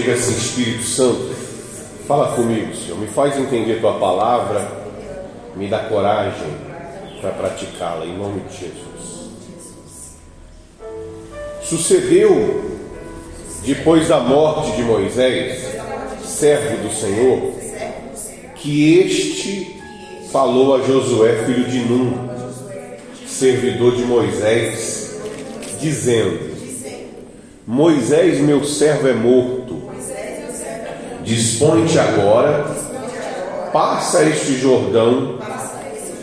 Diga assim, Espírito Santo, fala comigo, Senhor, me faz entender tua palavra, me dá coragem para praticá-la, em nome de Jesus. Sucedeu, depois da morte de Moisés, servo do Senhor, que este falou a Josué, filho de Nun, servidor de Moisés, dizendo: Moisés, meu servo, é morto. Dispõe-te agora, passa este Jordão,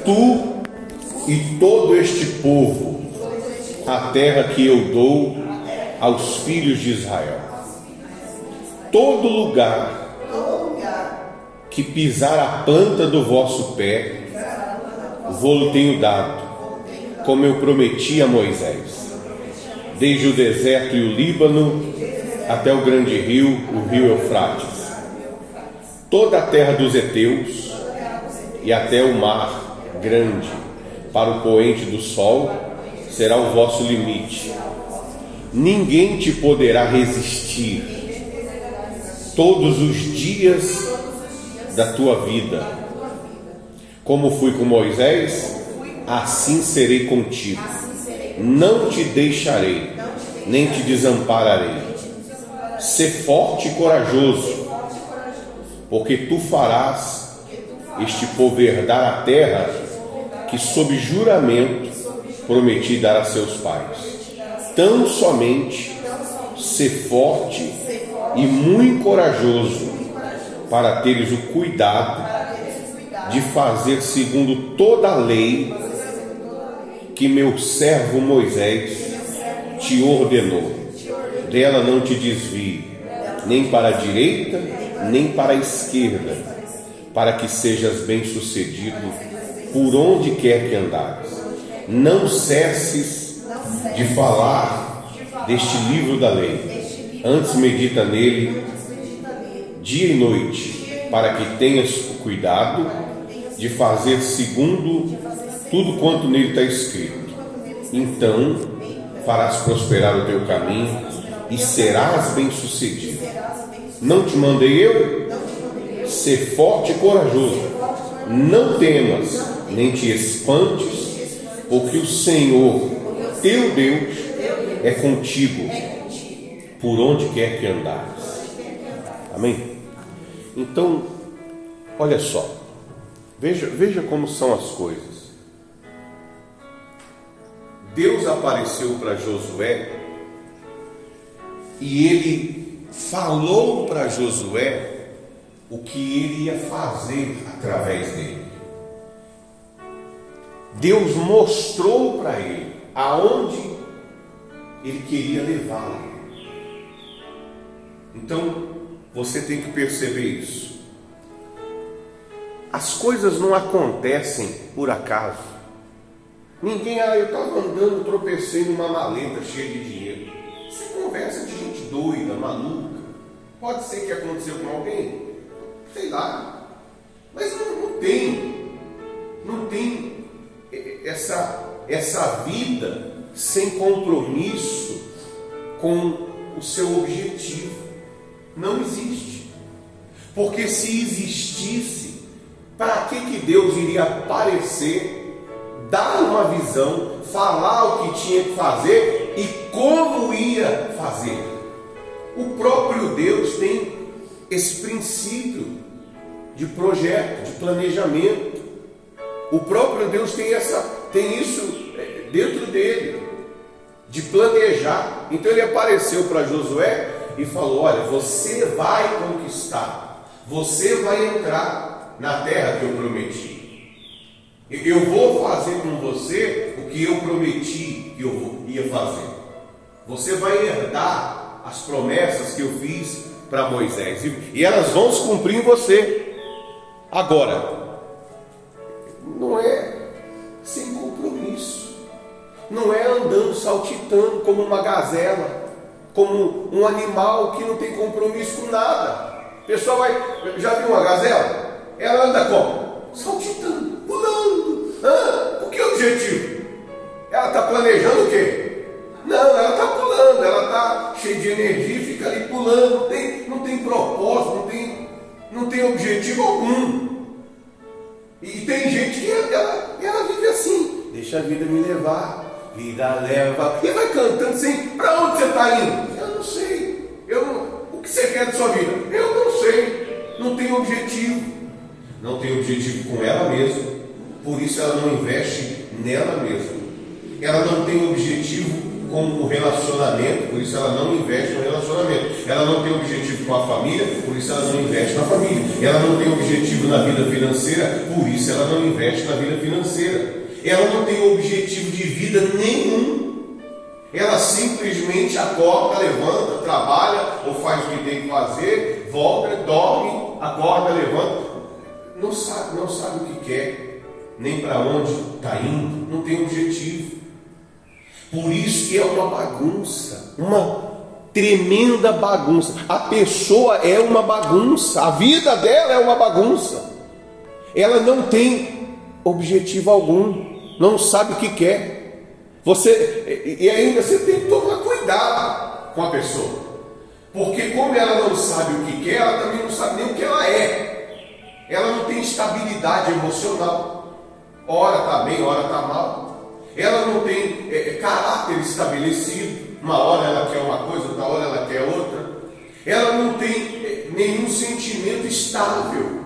tu e todo este povo, a terra que eu dou aos filhos de Israel. Todo lugar que pisar a planta do vosso pé, vou-lo tenho dado, como eu prometi a Moisés. Desde o deserto e o Líbano até o grande rio, o rio Eufrates. Toda a terra dos heteus e até o mar grande, para o poente do sol, será o vosso limite. Ninguém te poderá resistir todos os dias da tua vida. Como fui com Moisés, assim serei contigo. Não te deixarei, nem te desampararei. Ser forte e corajoso, porque tu farás este povo herdar a terra que, sob juramento, prometi dar a seus pais. Tão somente ser forte e muito corajoso para teres o cuidado de fazer segundo toda a lei que meu servo Moisés te ordenou. Dela não te desvie, nem para a direita, nem para a esquerda, para que sejas bem-sucedido por onde quer que andares. Não cesses de falar deste livro da lei, antes medita nele dia e noite, para que tenhas cuidado de fazer segundo tudo quanto nele está escrito. Então farás prosperar o teu caminho e serás bem-sucedido. Não te mandei eu? Ser forte e corajoso. Não temas, nem te espantes, porque o Senhor, teu Deus, é contigo por onde quer que andares. Amém? Então, olha só, veja, veja como são as coisas. Deus apareceu para Josué e ele falou para Josué o que ele ia fazer através dele. Deus mostrou para ele aonde ele queria levá-lo. Então, você tem que perceber isso. As coisas não acontecem por acaso. Ninguém, ah, eu estava andando, tropecei numa maleta cheia de dinheiro. Isso é conversa de gente doida, maluca. Pode ser que aconteceu com alguém, sei lá. Mas não, não tem, não tem essa, essa vida sem compromisso com o seu objetivo. Não existe. Porque se existisse, para que, que Deus iria aparecer dar uma visão, falar o que tinha que fazer e como ia fazer. O próprio Deus tem esse princípio de projeto, de planejamento. O próprio Deus tem essa tem isso é, dentro dele de planejar. Então ele apareceu para Josué e falou: "Olha, você vai conquistar. Você vai entrar na terra que eu prometi. Eu vou fazer com você o que eu prometi que eu ia fazer. Você vai herdar as promessas que eu fiz para Moisés e elas vão se cumprir em você. Agora, não é sem compromisso, não é andando saltitando como uma gazela, como um animal que não tem compromisso com nada. O pessoal vai, já viu uma gazela? Ela anda como? Saltitando pulando. Ah, o que é o objetivo? Ela está planejando o quê? Não, ela está pulando, ela está cheia de energia, fica ali pulando, não tem, não tem não tem objetivo algum. E tem gente que ela, ela vive assim, deixa a vida me levar, vida leva, e vai cantando assim, para onde você está indo? Eu não sei. Eu não, o que você quer da sua vida? Eu não sei. Não tem objetivo. Não tem objetivo com ela mesma, por isso ela não investe nela mesma. Ela não tem objetivo com o relacionamento, por isso ela não investe no relacionamento. Ela não tem objetivo com a família, por isso ela não investe na família. Ela não tem objetivo na vida financeira, por isso ela não investe na vida financeira. Ela não tem objetivo de vida nenhum. Ela simplesmente acorda, levanta, trabalha ou faz o que tem que fazer, volta, dorme, acorda, levanta. Não sabe, não sabe o que quer, nem para onde está indo, não tem objetivo. Por isso que é uma bagunça, uma tremenda bagunça. A pessoa é uma bagunça, a vida dela é uma bagunça. Ela não tem objetivo algum, não sabe o que quer. Você e ainda você tem que tomar cuidado com a pessoa. Porque como ela não sabe o que quer, ela também não sabe nem o que ela é. Ela não tem estabilidade emocional. Ora está bem, ora está mal ela não tem é, é, caráter estabelecido, uma hora ela quer uma coisa, outra hora ela quer outra, ela não tem é, nenhum sentimento estável,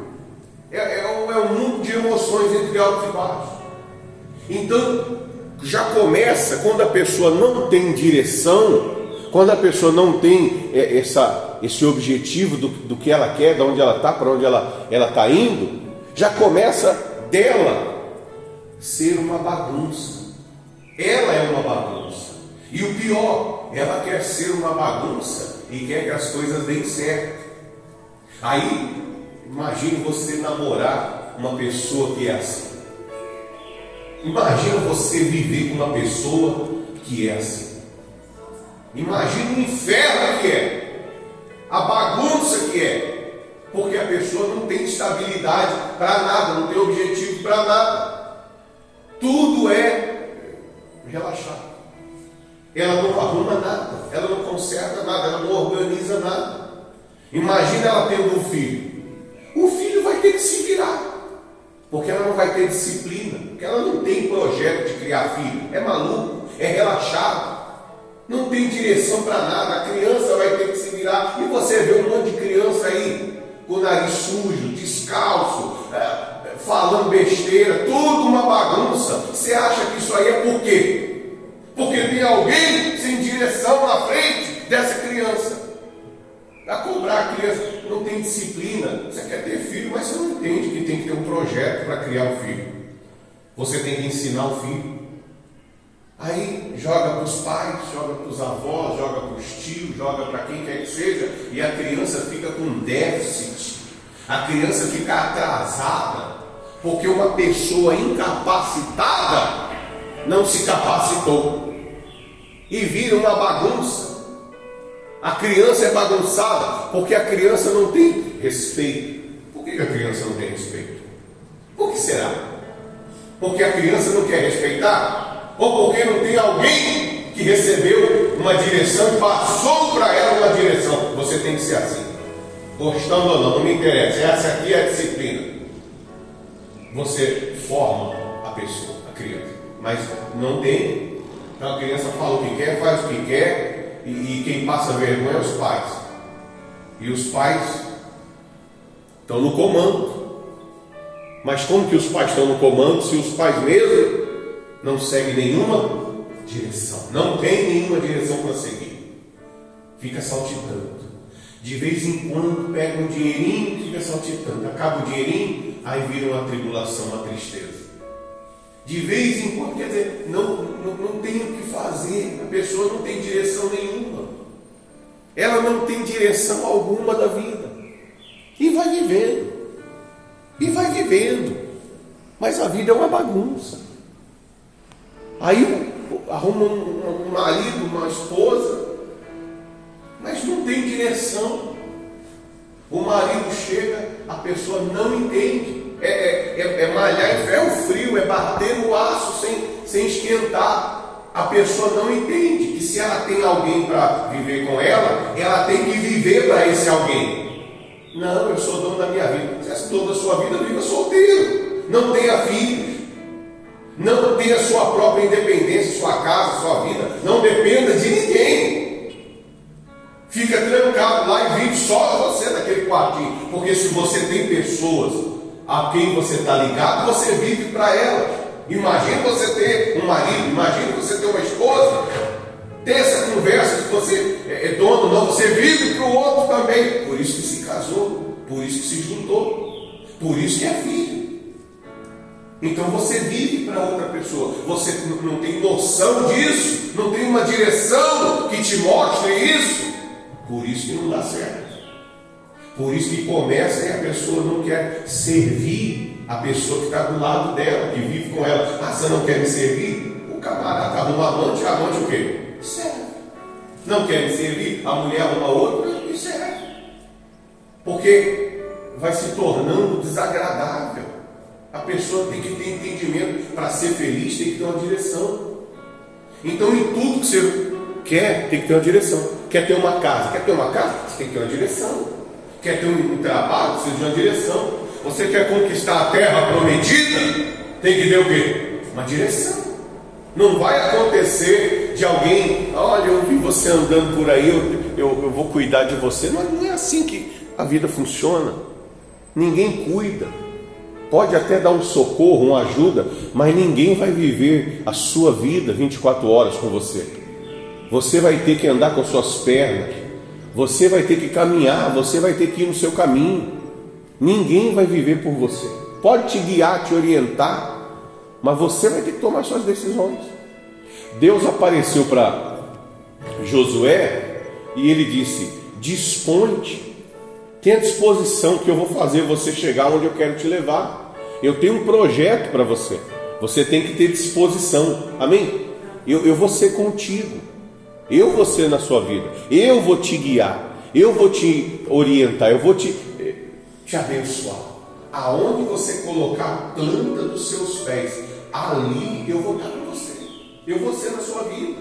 é, é, é um mundo de emoções entre altos e baixos. Então, já começa quando a pessoa não tem direção, quando a pessoa não tem é, essa, esse objetivo do, do que ela quer, de onde ela está, para onde ela está indo, já começa dela ser uma bagunça. Ela é uma bagunça. E o pior, ela quer ser uma bagunça e quer que as coisas deem certo. Aí, imagine você namorar uma pessoa que é assim. Imagina você viver com uma pessoa que é assim. Imagina o inferno que é, a bagunça que é, porque a pessoa não tem estabilidade para nada, não tem objetivo para nada. Tudo é relaxar. Ela não arruma nada, ela não conserta nada, ela não organiza nada. Imagina ela tendo um filho. O filho vai ter que se virar, porque ela não vai ter disciplina, porque ela não tem projeto de criar filho. É maluco, é relaxado, não tem direção para nada. A criança vai ter que se virar. E você vê um monte de criança aí, com o nariz sujo, descalço, é, falando besteira, tudo uma bagunça. Você acha que isso aí é por quê? Porque tem alguém sem direção na frente dessa criança. A cobrar a criança, não tem disciplina. Você quer ter filho, mas você não entende que tem que ter um projeto para criar o filho. Você tem que ensinar o filho. Aí joga para os pais, joga para os avós, joga para os tios, joga para quem quer que seja, e a criança fica com déficit, a criança fica atrasada, porque uma pessoa incapacitada não se capacitou e vira uma bagunça. A criança é bagunçada porque a criança não tem respeito. Por que a criança não tem respeito? Por que será? Porque a criança não quer respeitar? Ou porque não tem alguém que recebeu uma direção e passou para ela uma direção? Você tem que ser assim. Gostando ou não, não me interessa. Essa aqui é a disciplina você forma a pessoa, a criança. Mas não tem. Então a criança fala o que quer, faz o que quer, e, e quem passa vergonha é os pais. E os pais estão no comando. Mas como que os pais estão no comando se os pais mesmo não seguem nenhuma direção? Não tem nenhuma direção para seguir. Fica saltitando. De vez em quando pega um dinheirinho e fica saltitando. Acaba o dinheirinho, aí vira uma tribulação, uma tristeza. De vez em quando, quer dizer, não, não, não tem o que fazer, a pessoa não tem direção nenhuma. Ela não tem direção alguma da vida. E vai vivendo. E vai vivendo. Mas a vida é uma bagunça. Aí arruma um, um marido, uma esposa, mas não tem direção. O marido chega, a pessoa não entende. É, é, é, é malhar em ferro frio, é bater no aço sem, sem esquentar. A pessoa não entende que se ela tem alguém para viver com ela, ela tem que viver para esse alguém. Não, eu sou dono da minha vida. Se és dono da sua vida, viva solteiro. Não tenha filhos. Não tenha sua própria independência, sua casa, sua vida. Não dependa de ninguém. Fica trancado lá e vive só você naquele quartinho. Porque se você tem pessoas a quem você está ligado, você vive para elas. Imagina você ter um marido, imagina você ter uma esposa, ter essa conversa que você é, é dono, não, você vive para o outro também. Por isso que se casou, por isso que se juntou, por isso que é filho. Então você vive para outra pessoa, você não tem noção disso, não tem uma direção que te mostre isso, por isso que não dá certo. Por isso que começa e a pessoa não quer servir a pessoa que está do lado dela, que vive com ela. Ah, você não quer me servir? O camarada está no amante, amante o quê? Serve. Não quer me servir? A mulher arruma outra e serve. Porque vai se tornando desagradável. A pessoa tem que ter entendimento. Para ser feliz tem que ter uma direção. Então em tudo que você quer, tem que ter uma direção. Quer ter uma casa? Quer ter uma casa? Você tem que ter uma direção. Quer ter um, trabalho? Precisa de uma direção. Você quer conquistar a terra prometida? Tem que ter o quê? Uma direção. Não vai acontecer de alguém, olha, eu vi você andando por aí, eu, eu, eu vou cuidar de você. Não, não é assim que a vida funciona. Ninguém cuida. Pode até dar um socorro, uma ajuda, mas ninguém vai viver a sua vida 24 horas com você. Você vai ter que andar com suas pernas, você vai ter que caminhar, você vai ter que ir no seu caminho. Ninguém vai viver por você. Pode te guiar, te orientar, mas você vai ter que tomar suas decisões. Deus apareceu para Josué e ele disse: Dispõe-te, tenha disposição que eu vou fazer você chegar onde eu quero te levar. Eu tenho um projeto para você. Você tem que ter disposição. Amém? Eu, eu vou ser contigo. Eu vou ser na sua vida. Eu vou te guiar. Eu vou te orientar. Eu vou te, eh, te abençoar. Aonde você colocar a planta dos seus pés, ali eu vou estar com você. Eu vou ser na sua vida.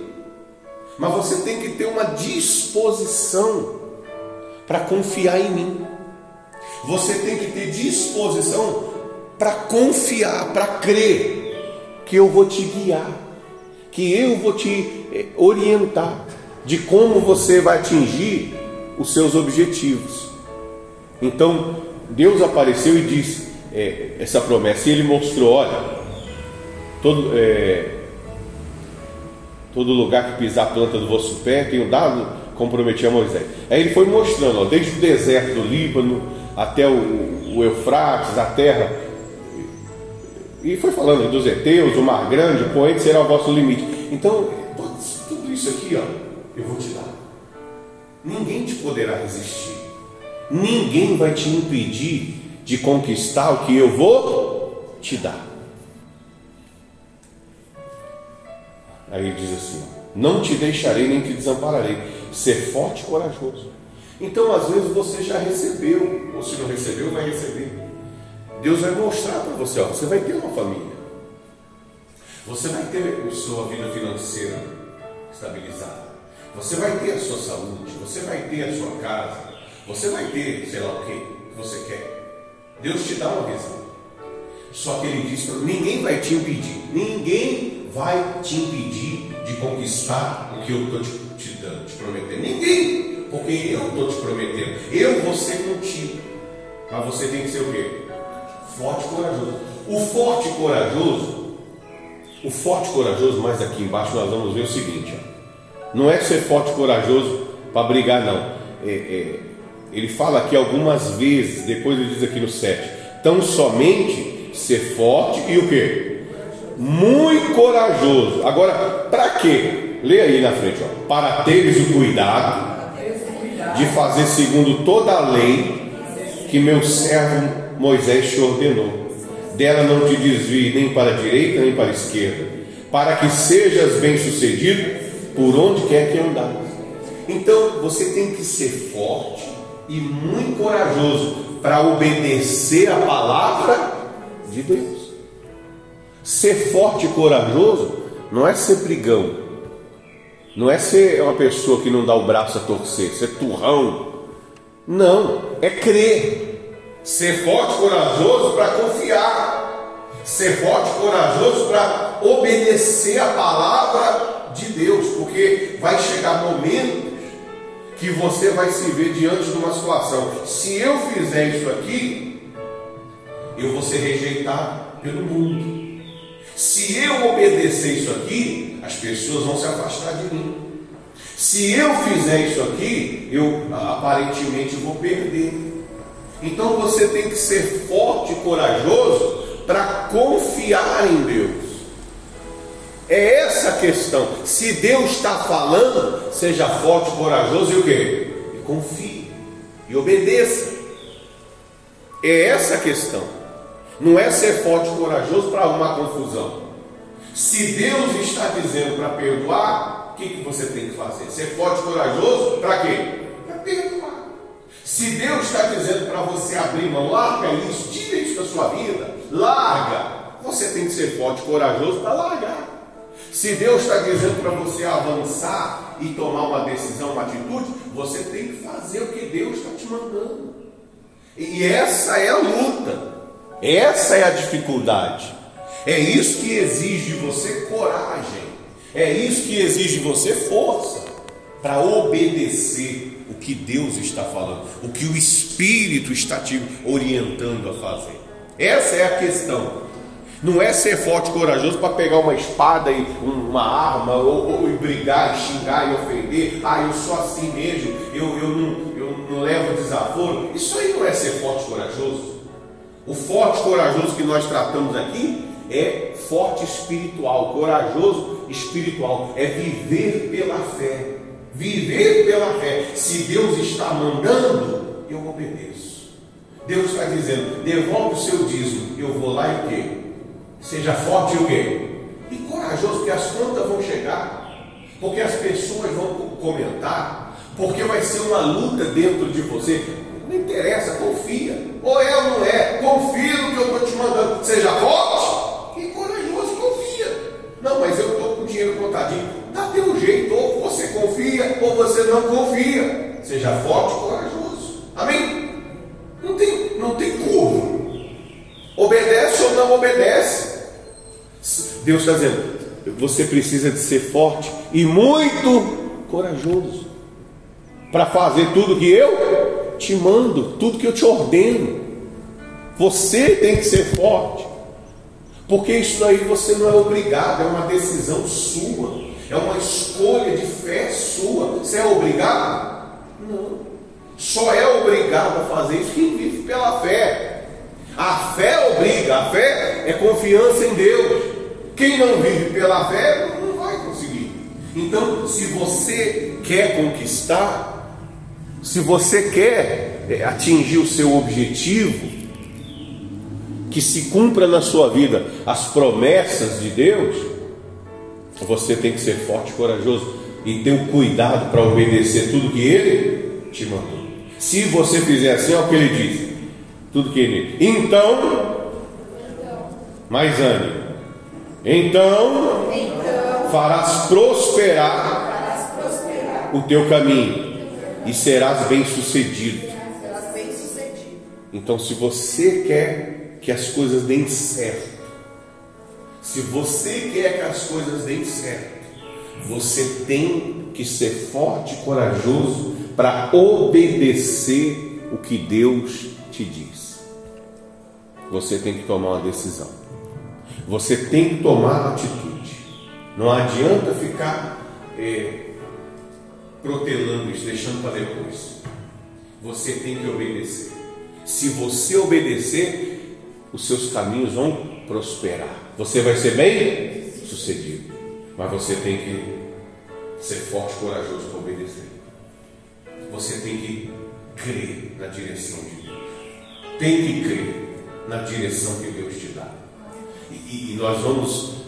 Mas você tem que ter uma disposição para confiar em mim. Você tem que ter disposição para confiar, para crer que eu vou te guiar, que eu vou te orientar de como você vai atingir os seus objetivos. Então, Deus apareceu e disse é, essa promessa, e Ele mostrou: olha, todo, é, todo lugar que pisar a planta do vosso pé, tenho dado, comprometi a Moisés. Aí ele foi mostrando, ó, desde o deserto do Líbano até o, o Eufrates, a terra e foi falando dos heteus, o mar grande, o poente será o vosso limite. Então, isso aqui, ó, eu vou te dar. Ninguém te poderá resistir. Ninguém vai te impedir de conquistar o que eu vou te dar. Aí ele diz assim: Não te deixarei nem te desampararei. Ser forte e corajoso. Então, às vezes, você já recebeu, ou se não recebeu, vai receber. Deus vai mostrar para você, ó, você vai ter uma família. Você vai ter a sua vida financeira estabilizada. Você vai ter a sua saúde, você vai ter a sua casa, você vai ter, sei lá o que, você quer. Deus te dá uma visão. Só que ele diz: ninguém vai te impedir, ninguém vai te impedir de conquistar o que eu estou te, te dando, te prometendo. Ninguém, porque eu estou te prometendo, eu vou ser contigo. Mas você tem que ser o quê? Forte e corajoso. O forte e corajoso, o forte e corajoso, mais aqui embaixo nós vamos ver o seguinte: ó. não é ser forte e corajoso para brigar, não. É, é, ele fala aqui algumas vezes, depois ele diz aqui no 7, tão somente ser forte e o que? Muito corajoso. Agora, para quê? Leia aí na frente, ó. Para teres o cuidado de fazer segundo toda a lei que meu servo Moisés te ordenou. Dela não te desvie nem para a direita nem para a esquerda, para que sejas bem-sucedido por onde quer que andares. Então você tem que ser forte e muito corajoso para obedecer a palavra de Deus. Ser forte e corajoso não é ser brigão, não é ser uma pessoa que não dá o braço a torcer, ser turrão. Não, é crer. Ser forte e corajoso para confiar. Ser forte e corajoso para obedecer a palavra de Deus, porque vai chegar momentos que você vai se ver diante de uma situação. Se eu fizer isso aqui, eu vou ser rejeitado pelo mundo. Se eu obedecer isso aqui, as pessoas vão se afastar de mim. Se eu fizer isso aqui, eu aparentemente vou perder. Então você tem que ser forte e corajoso para confiar em Deus. É essa a questão. Se Deus está falando, seja forte, corajoso e o quê? E confie e obedeça. É essa a questão. Não é ser forte e corajoso para arrumar confusão. Se Deus está dizendo para perdoar, o que, que você tem que fazer? Ser forte e corajoso para quê? Para perdoar. Se Deus está dizendo para você abrir mão, larga isso, tira isso da sua vida, larga. Você tem que ser forte e corajoso para largar. Se Deus está dizendo para você avançar e tomar uma decisão, uma atitude, você tem que fazer o que Deus está te mandando. E essa é a luta, essa é a dificuldade. É isso que exige de você coragem, é isso que exige de você força para obedecer que Deus está falando, o que o Espírito está te orientando a fazer. Essa é a questão. Não é ser forte e corajoso para pegar uma espada e uma arma, ou, ou e brigar, e xingar e ofender. Ah, eu sou assim mesmo, eu, eu, não, eu não levo desaforo. Isso aí não é ser forte e corajoso. O forte e corajoso que nós tratamos aqui é forte espiritual, corajoso espiritual. É viver pela fé. Viver pela fé. Se Deus está mandando, eu obedeço. Deus está dizendo, devolve o seu dízimo. Eu vou lá e quê? Seja forte o quê? E corajoso, porque as contas vão chegar, porque as pessoas vão comentar, porque vai ser uma luta dentro de você. Não interessa, confia. Ou é ou não é, confia no que eu estou te mandando. Seja forte e corajoso, confia. Não, mas eu estou com o dinheiro contadinho. Dá teu jeito, ou você confia, ou você não confia. Seja forte e corajoso. Amém? Não tem, não tem curva. Obedece ou não obedece. Deus está dizendo: você precisa de ser forte e muito corajoso para fazer tudo que eu te mando, tudo que eu te ordeno. Você tem que ser forte, porque isso aí você não é obrigado, é uma decisão sua, é uma escolha de fé sua. Você é obrigado? Não. Só é obrigado a fazer isso quem vive pela fé. A fé obriga, a fé é confiança em Deus. Quem não vive pela fé não vai conseguir. Então, se você quer conquistar, se você quer é, atingir o seu objetivo, que se cumpra na sua vida as promessas de Deus, você tem que ser forte e corajoso e ter o cuidado para obedecer tudo que Ele te mandou. Se você fizer assim, é o que Ele diz, tudo que Ele. Então, mais ânimo então, farás, prosperar o teu caminho e serás bem-sucedido. Bem então, se você quer que as coisas deem certo, se você quer que as coisas deem certo, você tem que ser forte e corajoso para obedecer o que Deus te diz. Você tem que tomar uma decisão. Você tem que tomar atitude. Não adianta ficar é, protelando isso, deixando para depois. Você tem que obedecer. Se você obedecer, os seus caminhos vão prosperar. Você vai ser bem sucedido. Mas você tem que ser forte e corajoso para obedecer. Você tem que crer na direção de Deus. Tem que crer na direção que Deus te dá. E, e nós vamos,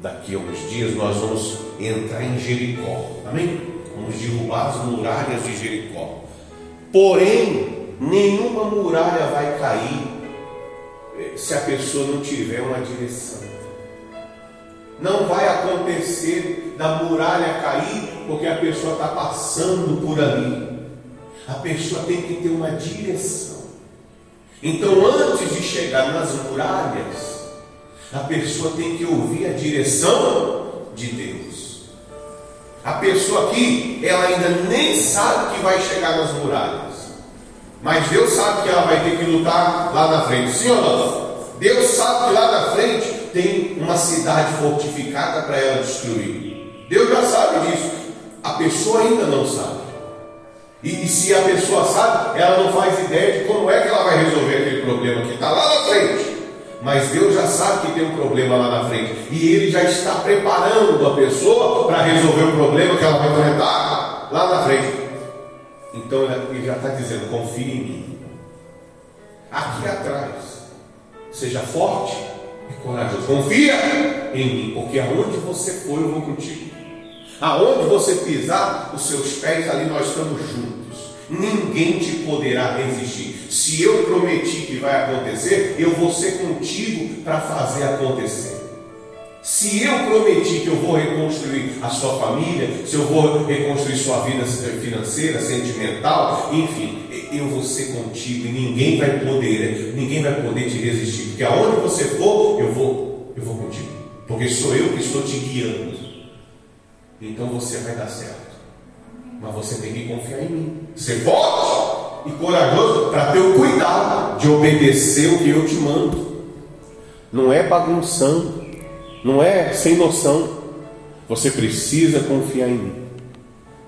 daqui a uns dias, nós vamos entrar em Jericó. Amém? Vamos derrubar as muralhas de Jericó. Porém, nenhuma muralha vai cair se a pessoa não tiver uma direção. Não vai acontecer da muralha cair porque a pessoa está passando por ali. A pessoa tem que ter uma direção. Então, antes de chegar nas muralhas, a pessoa tem que ouvir a direção de Deus. A pessoa aqui, ela ainda nem sabe que vai chegar nas muralhas. Mas Deus sabe que ela vai ter que lutar lá na frente. Sim ou não? Deus sabe que lá na frente tem uma cidade fortificada para ela destruir. Deus já sabe disso. A pessoa ainda não sabe. E, e, se a pessoa sabe, ela não faz ideia de como é que ela vai resolver aquele problema que está lá na frente. Mas Deus já sabe que tem um problema lá na frente. E Ele já está preparando a pessoa para resolver o problema que ela vai enfrentar lá na frente. Então Ele já está dizendo: confie em mim. Aqui atrás, seja forte e corajoso. Confia em mim, porque aonde você for, eu vou contigo. Aonde você pisar os seus pés, ali nós estamos juntos. Ninguém te poderá resistir. Se eu prometi que vai acontecer, eu vou ser contigo para fazer acontecer. Se eu prometi que eu vou reconstruir a sua família, se eu vou reconstruir sua vida financeira, sentimental, enfim, eu vou ser contigo e ninguém vai poder, ninguém vai poder te resistir, porque aonde você for, eu vou, eu vou contigo, porque sou eu que estou te guiando. Então você vai dar certo. Mas você tem que confiar em mim. Ser forte e corajoso para ter o cuidado de obedecer o que eu te mando. Não é bagunçando, não é sem noção. Você precisa confiar em mim.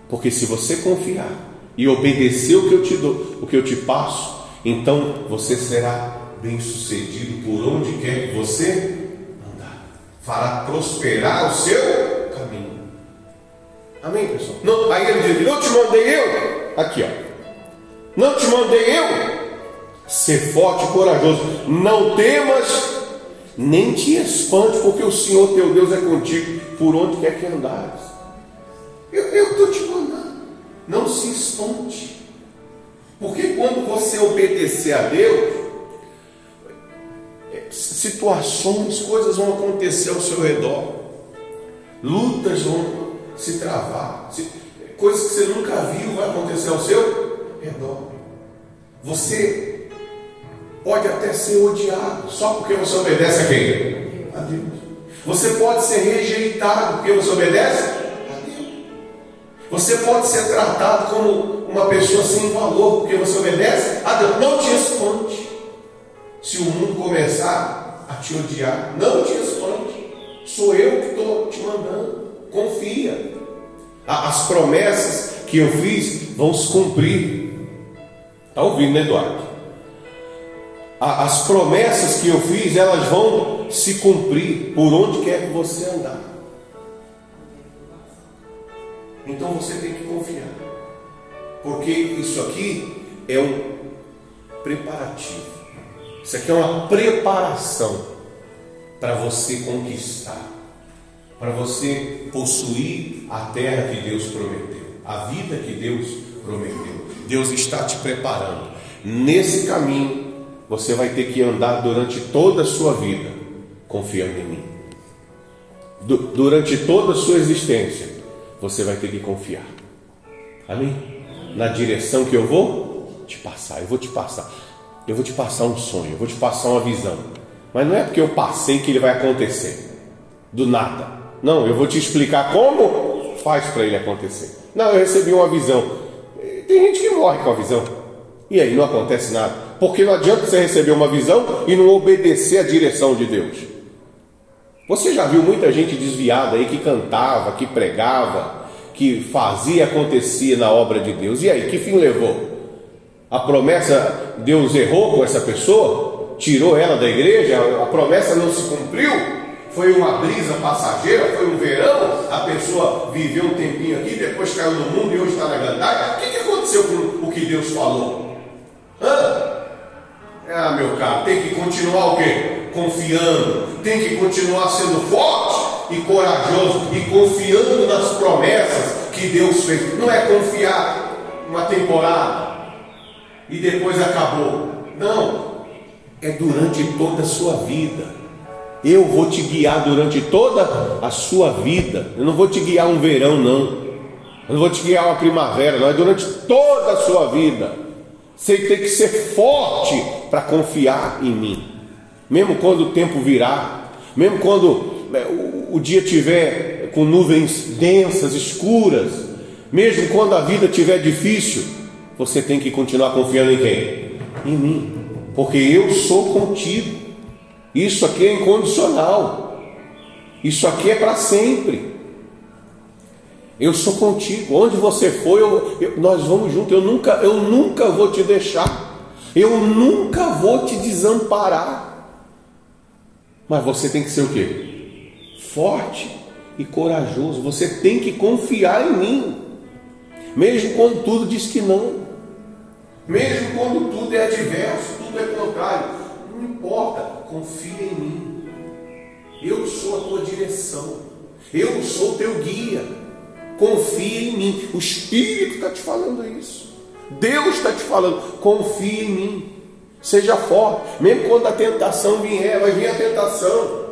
Porque se você confiar e obedecer o que eu te dou, o que eu te passo, então você será bem sucedido por onde quer que você andar. Fará prosperar o seu Amém, pessoal? Não, aí ele diz: Não te mandei eu. Aqui, ó. Não te mandei eu. Ser forte e corajoso. Não temas, nem te espante, porque o Senhor teu Deus é contigo por onde quer que andares. Eu estou te mandando. Não se espante. Porque quando você obedecer a Deus, situações, coisas vão acontecer ao seu redor, lutas vão se travar. Coisas que você nunca viu vai acontecer ao seu redor. Você pode até ser odiado só porque você obedece a quem? A Deus. Você pode ser rejeitado porque você obedece a Deus. Você pode ser tratado como uma pessoa sem valor porque você obedece a Deus. Não te espante se o mundo começar a te odiar. Não te espante. Sou eu que estou te mandando. Confia. As promessas que eu fiz vão se cumprir. Está ouvindo, né, Eduardo? As promessas que eu fiz, elas vão se cumprir por onde quer que você andar. Então você tem que confiar. Porque isso aqui é um preparativo. Isso aqui é uma preparação para você conquistar para você possuir a terra que Deus prometeu, a vida que Deus prometeu. Deus está te preparando. Nesse caminho, você vai ter que andar durante toda a sua vida, confiando em mim. durante toda a sua existência, você vai ter que confiar. Amém? Na direção que eu vou te passar, eu vou te passar. Eu vou te passar um sonho, eu vou te passar uma visão. Mas não é porque eu passei que ele vai acontecer. Do nada. Não, eu vou te explicar como faz para ele acontecer. Não, eu recebi uma visão. Tem gente que morre com a visão. E aí não acontece nada. Porque não adianta você receber uma visão e não obedecer a direção de Deus. Você já viu muita gente desviada aí que cantava, que pregava, que fazia acontecer na obra de Deus. E aí, que fim levou? A promessa, Deus errou com essa pessoa? Tirou ela da igreja? A promessa não se cumpriu? foi uma brisa passageira, foi um verão, a pessoa viveu um tempinho aqui, depois caiu no mundo e hoje está na gandaia. O que, que aconteceu com o que Deus falou? Hã? Ah, meu caro, tem que continuar o quê? Confiando, tem que continuar sendo forte e corajoso e confiando nas promessas que Deus fez. Não é confiar uma temporada e depois acabou. Não, é durante toda a sua vida. Eu vou te guiar durante toda a sua vida. Eu não vou te guiar um verão, não. Eu não vou te guiar uma primavera, não é durante toda a sua vida. Você tem que ser forte para confiar em mim. Mesmo quando o tempo virar, mesmo quando o, o dia tiver com nuvens densas, escuras, mesmo quando a vida tiver difícil, você tem que continuar confiando em quem? Em mim, porque eu sou contigo. Isso aqui é incondicional. Isso aqui é para sempre. Eu sou contigo. Onde você for, eu, eu, nós vamos juntos. Eu nunca, eu nunca vou te deixar. Eu nunca vou te desamparar. Mas você tem que ser o quê? Forte e corajoso. Você tem que confiar em mim. Mesmo quando tudo diz que não. Mesmo quando tudo é adverso, tudo é contrário. Não importa, confia em mim. Eu sou a tua direção. Eu sou teu guia. Confia em mim. O Espírito está te falando isso. Deus está te falando. Confia em mim. Seja forte. Mesmo quando a tentação vier, vai vir a tentação.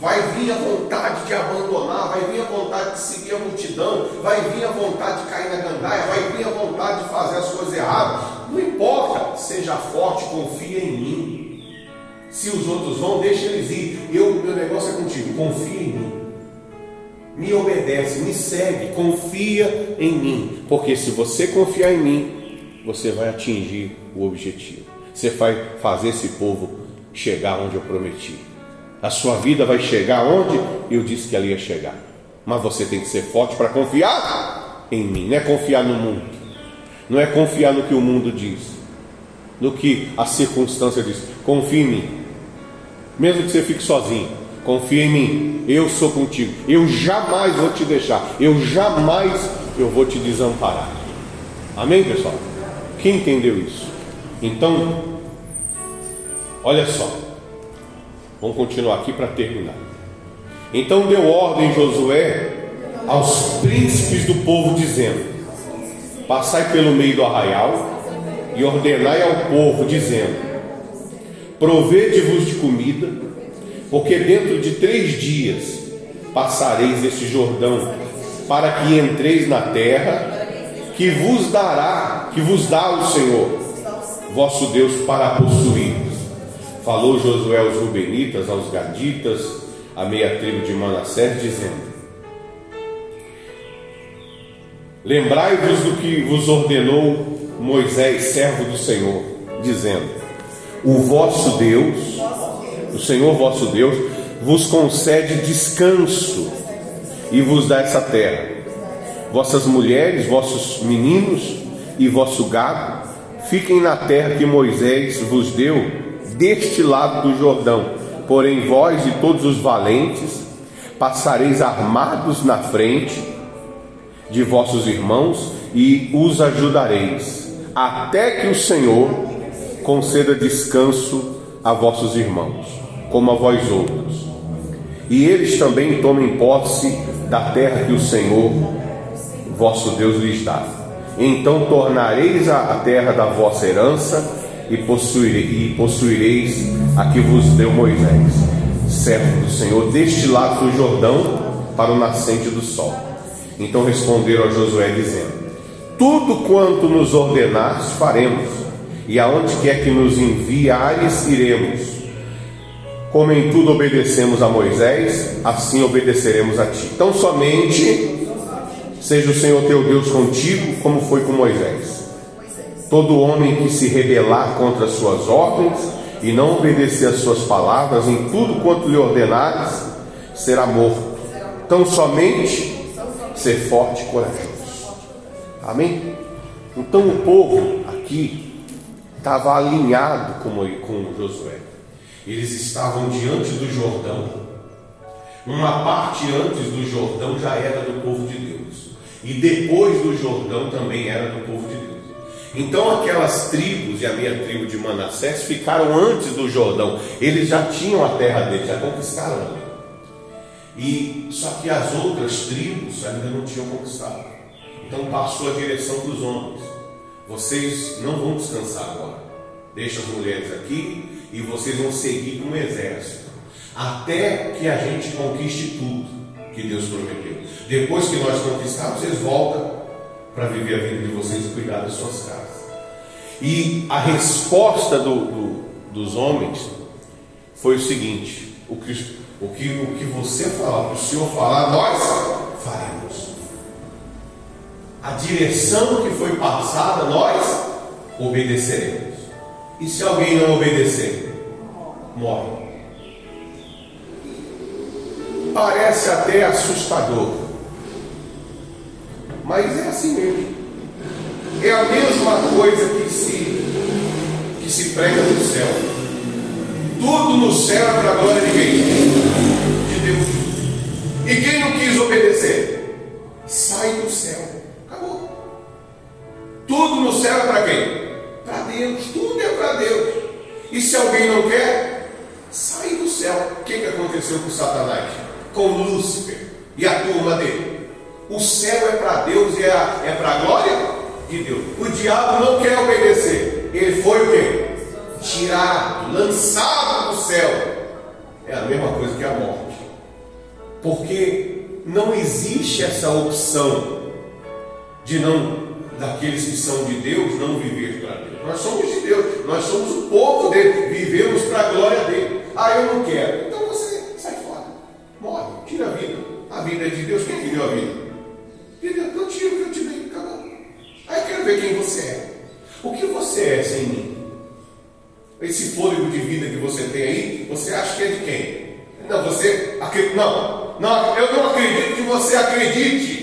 Vai vir a vontade de abandonar, vai vir a vontade de seguir a multidão, vai vir a vontade de cair na gandaia, vai vir a vontade de fazer as coisas erradas. Não importa, seja forte, confia em mim. Se os outros vão, deixa eles ir. Eu, meu negócio é contigo, confia em mim. Me obedece, me segue, confia em mim. Porque se você confiar em mim, você vai atingir o objetivo. Você vai fazer esse povo chegar onde eu prometi. A sua vida vai chegar onde eu disse que ela ia chegar. Mas você tem que ser forte para confiar em mim, não é confiar no mundo, não é confiar no que o mundo diz, no que a circunstância diz. Confie em mim, mesmo que você fique sozinho. Confia em mim, eu sou contigo. Eu jamais vou te deixar. Eu jamais eu vou te desamparar. Amém, pessoal? Quem entendeu isso? Então, olha só, vamos continuar aqui para terminar. Então deu ordem Josué aos príncipes do povo, dizendo: Passai pelo meio do arraial e ordenai ao povo, dizendo: Provede-vos de comida, porque dentro de três dias passareis este Jordão, para que entreis na terra que vos dará, que vos dá o Senhor vosso Deus para possuir. Falou Josué aos Rubenitas, aos Gaditas, a meia tribo de Manassés, dizendo: Lembrai-vos do que vos ordenou Moisés, servo do Senhor, dizendo: O vosso Deus, o Senhor vosso Deus, vos concede descanso e vos dá essa terra. Vossas mulheres, vossos meninos e vosso gado Fiquem na terra que Moisés vos deu, deste lado do Jordão. Porém, vós e todos os valentes passareis armados na frente de vossos irmãos e os ajudareis, até que o Senhor conceda descanso a vossos irmãos, como a vós outros. E eles também tomem posse da terra que o Senhor, vosso Deus, lhes dá. Então tornareis a terra da vossa herança e, possuireis, a que vos deu Moisés, servo do Senhor, deste lado do Jordão para o nascente do sol. Então responderam a Josué, dizendo: Tudo quanto nos ordenares faremos, e aonde quer que nos enviares, iremos. Como em tudo obedecemos a Moisés, assim obedeceremos a ti. Então somente Seja o Senhor teu Deus contigo, como foi com Moisés. Todo homem que se rebelar contra as suas ordens e não obedecer às suas palavras em tudo quanto lhe ordenares, será morto. Tão somente ser forte e corajoso. Amém? Então o povo aqui estava alinhado com, com Josué. Eles estavam diante do Jordão. Uma parte antes do Jordão já era do povo de Deus e depois do Jordão também era do povo de Deus. Então aquelas tribos e a minha tribo de Manassés ficaram antes do Jordão. Eles já tinham a terra deles, já conquistaram ali. E só que as outras tribos ainda não tinham conquistado. Então passou a direção para os homens. Vocês não vão descansar agora. Deixa as mulheres aqui e vocês vão seguir com o exército. Até que a gente conquiste tudo que Deus prometeu. Depois que nós conquistamos, eles voltam para viver a vida de vocês e cuidar das suas casas. E a resposta do, do, dos homens foi o seguinte: o que, o que, o que você falar, o que o Senhor falar, nós faremos. A direção que foi passada, nós obedeceremos. E se alguém não obedecer, morre. Parece até assustador, mas é assim mesmo. É a mesma coisa que se, que se prega no céu. Tudo no céu é para a glória de quem? De Deus. E quem não quis obedecer? Sai do céu. Tudo no céu é para quem? Para Deus. Tudo é para Deus. E se alguém não quer, sai do céu. O que, que aconteceu com Satanás? Com Lúcifer e a turma dele. O céu é para Deus e é, é para a glória de Deus. O diabo não quer obedecer. Ele foi o quê? Tirado, lançado do céu. É a mesma coisa que a morte. Porque não existe essa opção de não daqueles que são de Deus não viver para Deus. Nós somos de Deus, nós somos o povo dele, vivemos para a glória dele. Ah, eu não quero. Então você sai fora, morre, tira a vida. A vida é de Deus, quem que deu a vida? Deus, não tira o que eu te dei, acabou. Aí eu quero ver quem você é. O que você é sem mim? Esse fôlego de vida que você tem aí, você acha que é de quem? Não, você acredita. Não, não, eu não acredito que você acredite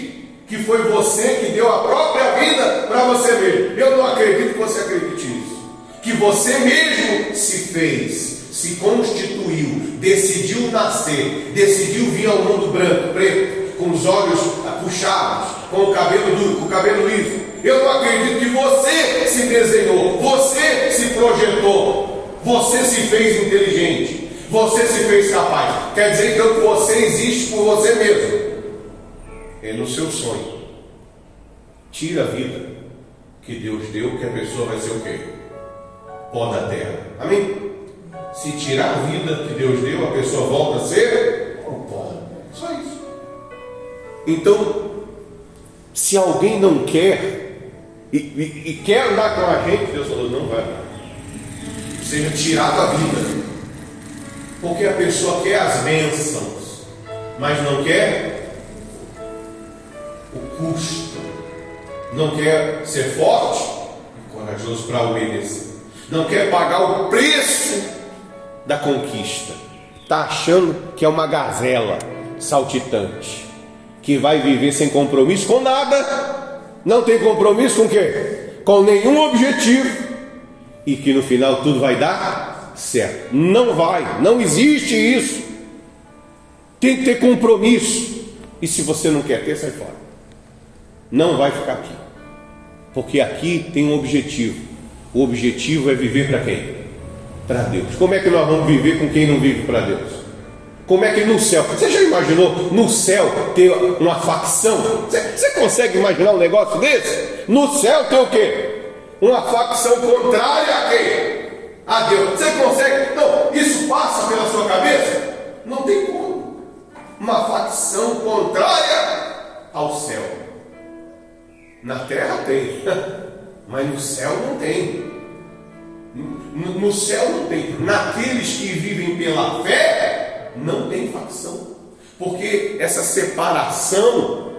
que foi você que deu a própria vida para você mesmo. Eu não acredito que você acredite nisso. Que você mesmo se fez, se constituiu, decidiu nascer, decidiu vir ao mundo branco, preto, com os olhos puxados, com o cabelo duro, com o cabelo liso. Eu não acredito que você se desenhou, você se projetou, você se fez inteligente, você se fez capaz. Quer dizer então que você existe por você mesmo é no seu sonho. Tira a vida que Deus deu, que a pessoa vai ser o quê? Pó da terra. Amém? Se tirar a vida que Deus deu, a pessoa volta a ser o pó. Só isso. Então, se alguém não quer e, e, e quer andar com a gente, Deus falou, não vai. Seja tirado a vida. Porque a pessoa quer as bênçãos, mas não quer o custo. Não quer ser forte e corajoso para obedecer. Não quer pagar o preço da conquista. Está achando que é uma gazela saltitante, que vai viver sem compromisso com nada. Não tem compromisso com quê? Com nenhum objetivo. E que no final tudo vai dar certo. Não vai, não existe isso. Tem que ter compromisso. E se você não quer ter, sai fora não vai ficar aqui. Porque aqui tem um objetivo. O objetivo é viver para quem? Para Deus. Como é que nós vamos viver com quem não vive para Deus? Como é que no céu, você já imaginou no céu ter uma facção? Você, você consegue imaginar um negócio desse? No céu tem o quê? Uma facção contrária a quem? A Deus. Você consegue? Não, isso passa pela sua cabeça? Não tem como. Uma facção contrária ao céu. Na terra tem, mas no céu não tem. No, céu não tem. Naqueles que vivem pela fé, não tem facção. Porque essa separação,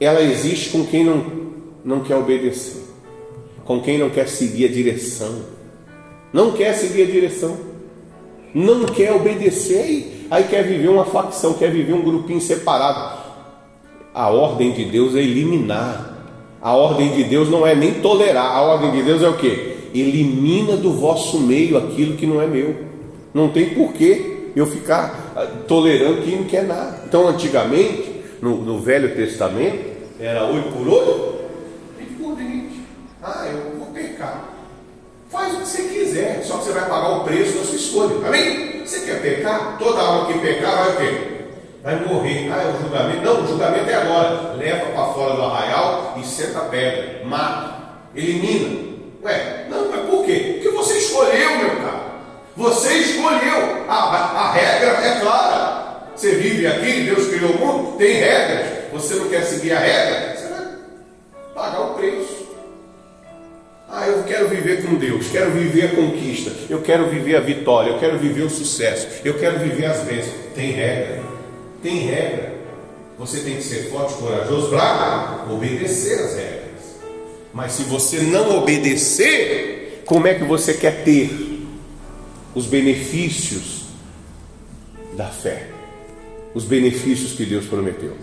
ela existe com quem não, não quer obedecer, com quem não quer seguir a direção, não quer seguir a direção, não quer obedecer, aí quer viver uma facção, quer viver um grupinho separado. A ordem de Deus é eliminar a ordem de Deus não é nem tolerar, a ordem de Deus é o que? Elimina do vosso meio aquilo que não é meu. Não tem porquê eu ficar ah, tolerando quem não quer nada. Então, antigamente, no, no Velho Testamento, era olho por olho, dente por dente. Ah, eu vou pecar. Faz o que você quiser, só que você vai pagar o preço da sua escolha. Amém? Você quer pecar? Toda alma que pecar vai o quê? vai morrer. Ah, é o julgamento. Não, o julgamento é agora. Leva para fora do arraial e senta a pedra, mata, elimina. Ué, não, mas por quê? Porque você escolheu, meu caro. Você escolheu. A, a, a regra é clara. Você vive aqui, Deus criou o mundo, tem regras. Você não quer seguir a regra, você vai pagar o preço. Ah, eu quero viver com Deus, quero viver a conquista, eu quero viver a vitória, eu quero viver o sucesso, eu quero viver as bênçãos. Tem regra tem regra. Você tem que ser forte, corajoso para obedecer as regras. Mas se você não obedecer, como é que você quer ter os benefícios da fé? Os benefícios que Deus prometeu.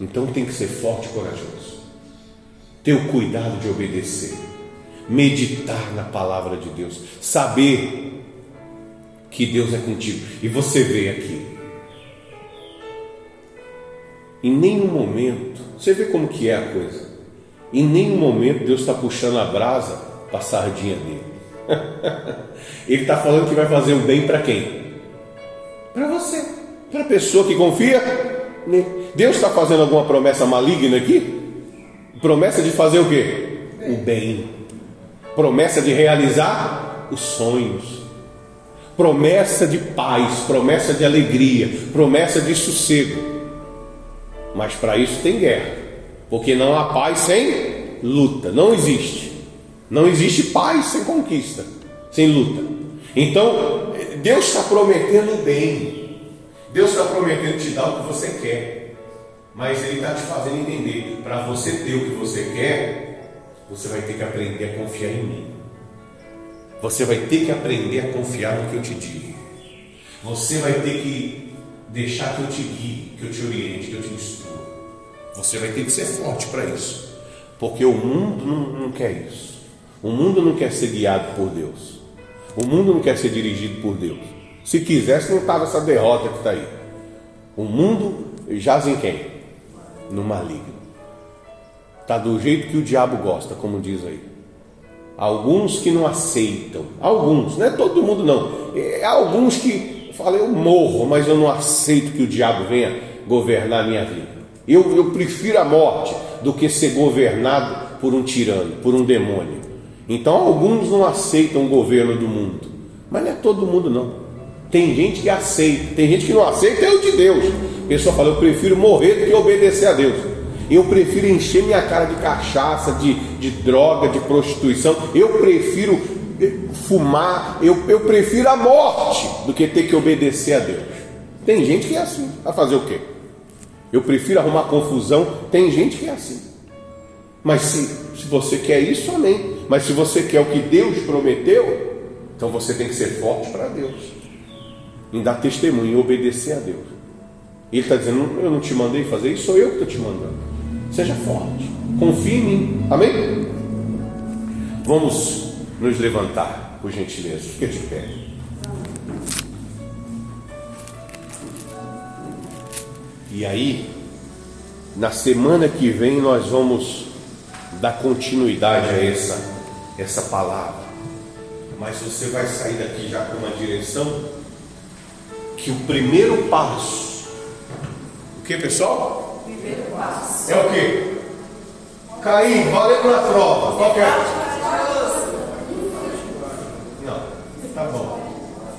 Então tem que ser forte e corajoso. Ter o cuidado de obedecer. Meditar na palavra de Deus. Saber que Deus é contigo. E você vê aqui. Em nenhum momento, você vê como que é a coisa. Em nenhum momento Deus está puxando a brasa para a sardinha dele. Ele está falando que vai fazer o bem para quem? Para você, para a pessoa que confia nele. Deus está fazendo alguma promessa maligna aqui? Promessa de fazer o quê? O bem. Promessa de realizar os sonhos. Promessa de paz, promessa de alegria, promessa de sossego. Mas para isso tem guerra. Porque não há paz sem luta, não existe. Não existe paz sem conquista, sem luta. Então, Deus está prometendo bem. Deus está prometendo te dar o que você quer. Mas Ele está te fazendo entender: para você ter o que você quer, você vai ter que aprender a confiar em mim. Você vai ter que aprender a confiar no que eu te digo. Você vai ter que deixar que eu te guie, que eu te oriente, que eu te instrua. Você vai ter que ser forte para isso. Porque o mundo não, não, quer isso. O mundo não quer ser guiado por Deus. O mundo não quer ser dirigido por Deus. Se quisesse, não estava essa derrota que está aí. O mundo jaz em quem? No maligno. Está do jeito que o diabo gosta, como diz aí. Alguns que não aceitam. Alguns, não é todo mundo não. É alguns que falam, eu morro, mas eu não aceito que o diabo venha governar a minha vida. Eu, eu prefiro a morte do que ser governado por um tirano, por um demônio. Então alguns não aceitam o governo do mundo, mas não é todo mundo não. Tem gente que aceita, tem gente que não aceita é o de Deus. A pessoa fala, eu prefiro morrer do que obedecer a Deus. Eu prefiro encher minha cara de cachaça, de, de droga, de prostituição. Eu prefiro fumar, eu, eu prefiro a morte do que ter que obedecer a Deus. Tem gente que é assim. Vai fazer o quê? Eu prefiro arrumar confusão. Tem gente que é assim. Mas se, se você quer isso, amém. Mas se você quer o que Deus prometeu, então você tem que ser forte para Deus. Em dar testemunho, em obedecer a Deus. Ele está dizendo: Eu não te mandei fazer isso, sou eu que estou te mandando. Seja forte, confie em mim. Amém? Vamos nos levantar, por gentileza. Fique de pé. E aí, na semana que vem, nós vamos dar continuidade a essa, essa palavra. Mas você vai sair daqui já com uma direção que o primeiro passo, o que pessoal? Primeiro passo. É o que? Cair, valendo na prova. Qual é? Não, tá bom.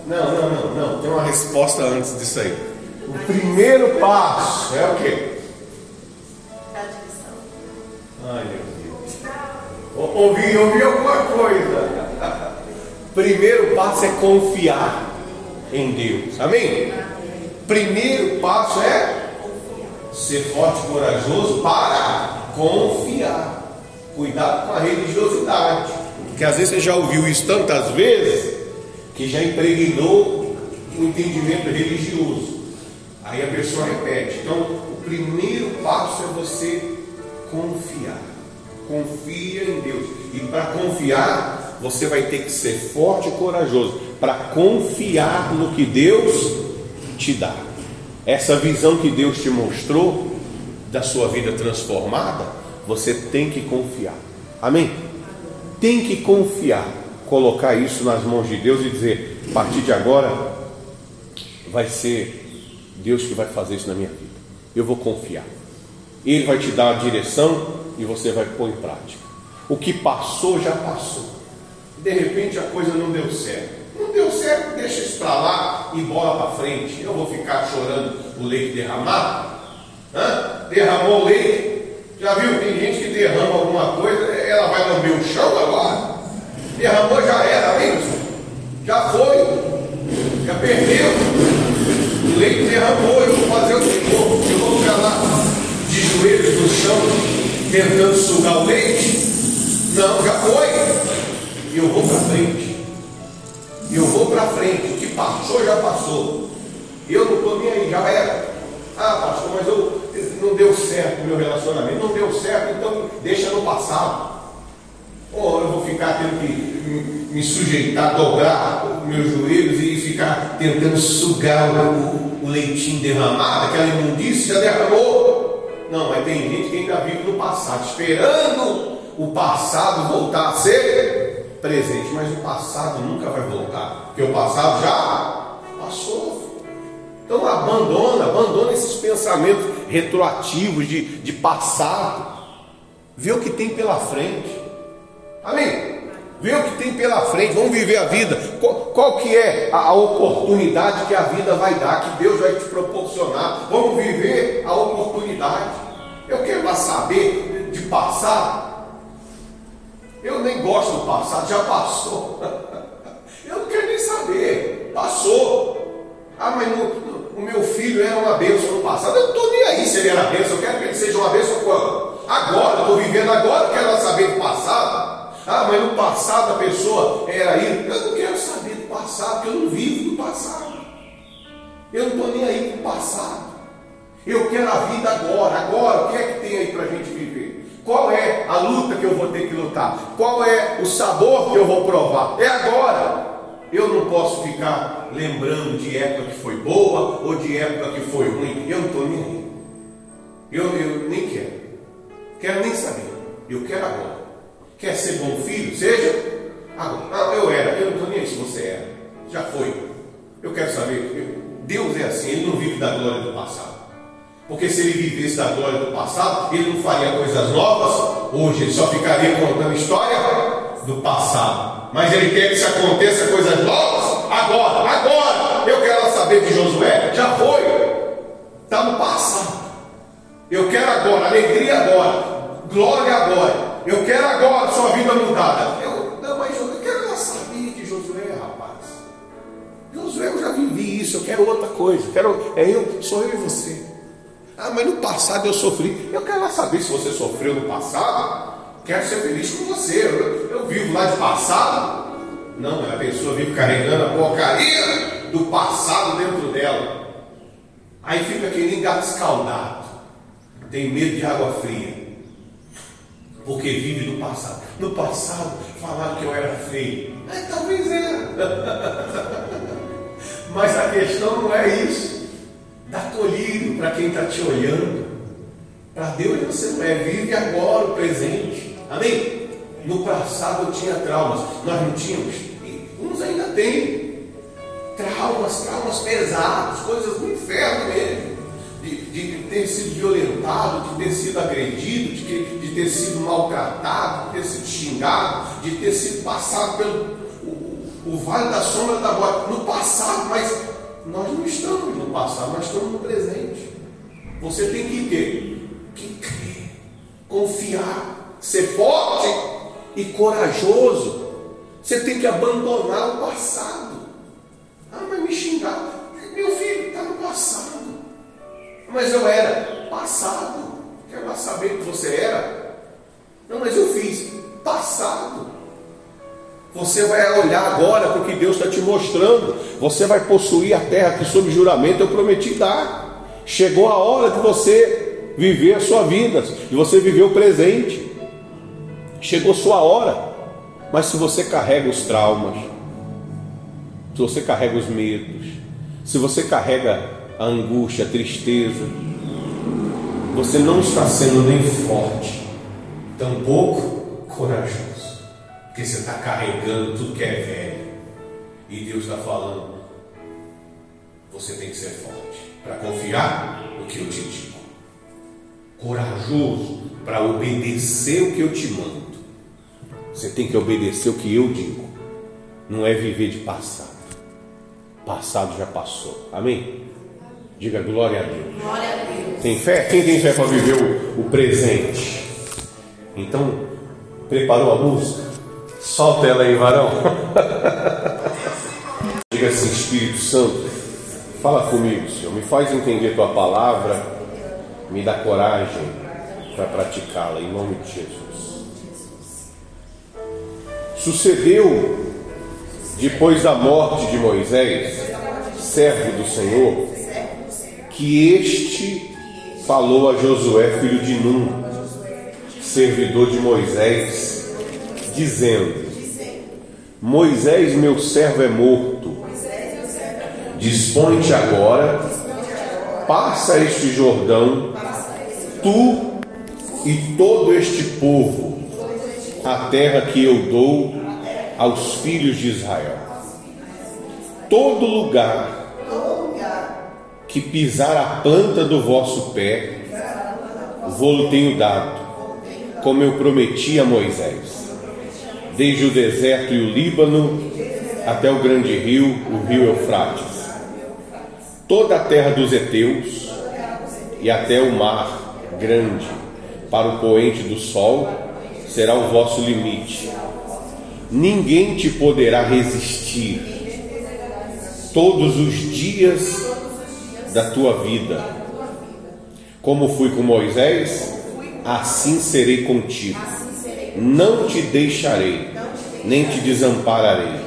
Não, não, não, não. Tem uma resposta antes disso aí. O primeiro passo é o quê? Ai meu Deus. Ouvi, ouvi alguma coisa. Primeiro passo é confiar em Deus. Amém? Primeiro passo é ser forte e corajoso para confiar. Cuidado com a religiosidade. Porque às vezes você já ouviu isso tantas vezes que já impregnou o entendimento religioso. Aí a pessoa repete. Então, o primeiro passo é você confiar. Confia em Deus. E para confiar, você vai ter que ser forte e corajoso para confiar no que Deus te dá. Essa visão que Deus te mostrou da sua vida transformada, você tem que confiar. Amém? Tem que confiar. Colocar isso nas mãos de Deus e dizer: a partir de agora vai ser Deus que vai fazer isso na minha vida. Eu vou confiar. Ele vai te dar a direção e você vai pôr em prática. O que passou, já passou. De repente a coisa não deu certo. Não deu certo, deixa isso para lá e bola para frente. Eu vou ficar chorando o leite derramado? Hã? Derramou o leite. Já viu? Tem gente que derrama alguma coisa, ela vai lamber o chão agora. Derramou, já era, amém? Já foi. Já perdeu. O leite derramou. Eu vou fazer o que? Eu vou ficar lá de joelhos no chão, tentando sugar o leite? Não, já foi. E eu vou para frente. E eu vou para frente. O que passou, já passou. Eu não estou nem aí, já era. Ah, pastor, mas eu, não deu certo o meu relacionamento. Não deu certo, então deixa no passado. Ou eu vou ficar tendo que me sujeitar, dobrar meus joelhos e ficar tentando sugar o, o leitinho derramado, aquela imundícia derramou. Não, mas tem gente que ainda vive no passado, esperando o passado voltar a ser presente, mas o passado nunca vai voltar, porque o passado já passou. Então abandona, abandona esses pensamentos retroativos de, de passado. Vê o que tem pela frente. Amém? Vê o que tem pela frente, vamos viver a vida. Qual, qual que é a, a, oportunidade que a vida vai dar, que Deus vai te proporcionar? Vamos viver a oportunidade. Eu quero saber de passado. Eu nem gosto do passado, já passou. Eu não quero nem saber, passou. Ah, mas o meu filho era uma bênção no passado. Eu não estou nem aí se ele era bênção, eu quero que ele seja uma bênção quando? Agora, estou vivendo agora, quero saber do passado. Ah, mas no passado a pessoa era isso. Eu não quero saber do passado, porque eu não vivo do passado. Eu não estou nem aí com o passado. Eu quero a vida agora. Agora, o que é que tem aí para a gente viver? Qual é a luta que eu vou ter que lutar? Qual é o sabor que eu vou provar? É agora. Eu não posso ficar lembrando de época que foi boa ou de época que foi ruim. Eu não estou nem aí. Eu, eu nem quero. Quero nem saber. Eu quero agora. Quer ser bom filho? Seja. Agora, ah, eu era, eu não estou nem aí se você era. Já foi. Eu quero saber. Deus é assim, ele não vive da glória do passado. Porque se ele vivesse da glória do passado, ele não faria coisas novas hoje, ele só ficaria contando história do passado. Mas ele quer que se aconteça coisas novas agora, agora. Eu quero saber de Josué, já foi, está no passado. Eu quero agora, alegria agora, glória agora. Eu quero agora sua vida mudada. Eu, não, mas eu quero saber de Josué, rapaz. Josué, eu já vivi isso, eu quero outra coisa. Quero, é eu, sou eu e você. Ah, mas no passado eu sofri. Eu quero lá saber se você sofreu no passado. Quero ser feliz com você. Eu, eu vivo lá de passado. Não, a pessoa vive carregando a porcaria do passado dentro dela. Aí fica aquele gato escaldado. Tem medo de água fria porque vive do passado. No passado falaram que eu era feio. É, talvez era. Mas a questão não é isso. Dá colírio para quem está te olhando. Para Deus você não é. Vive agora o presente. Amém? No passado eu tinha traumas. Nós não tínhamos. E uns ainda têm. Traumas, traumas pesados, coisas do inferno mesmo de, ter sido violentado, de ter sido agredido, de, de ter sido maltratado, de ter sido xingado, de ter sido passado pelo o, o vale da sombra da morte no passado, mas nós não estamos no passado, nós estamos no presente. Você tem que ter que crer, confiar, ser forte e corajoso. Você tem que abandonar o passado. Ah, mas me xingar. Meu filho está no passado. Mas eu era passado. Quer lá saber que você era? Não, mas eu fiz passado. Você vai olhar agora para o que Deus está te mostrando. Você vai possuir a terra que, sob juramento, eu prometi dar. Chegou a hora de você viver a sua vida, de você viver o presente. Chegou sua hora. Mas se você carrega os traumas, se você carrega os medos, se você carrega a angústia, a tristeza. Você não está sendo nem forte, tampouco corajoso, porque você está carregando tudo que é velho. E Deus está falando: você tem que ser forte para confiar no que eu te digo, corajoso para obedecer o que eu te mando. Você tem que obedecer o que eu digo, não é viver de passado. Passado já passou. Amém? Diga glória a Deus. Glória a Deus. Tem fé? Quem tem fé para viver o, o presente? Então, preparou a música? Solta ela aí, varão. Diga assim, Espírito Santo, fala comigo, Senhor. Me faz entender tua palavra, me dá coragem para praticá-la, em nome de Jesus. Sucedeu, depois da morte de Moisés, servo do Senhor, que este falou a Josué, filho de Nun, servidor de Moisés, dizendo: Moisés, meu servo, é morto. Dispõe-te agora, passa este Jordão, tu e todo este povo, a terra que eu dou aos filhos de Israel. Todo lugar que pisar a planta do vosso pé, vou-lo tenho dado, como eu prometi a Moisés, desde o deserto e o Líbano até o grande rio, o rio Eufrates, toda a terra dos heteus e até o mar grande, para o poente do sol, será o vosso limite. Ninguém te poderá resistir. Todos os dias da tua vida. Como fui com Moisés, assim serei contigo. Não te deixarei, nem te desampararei.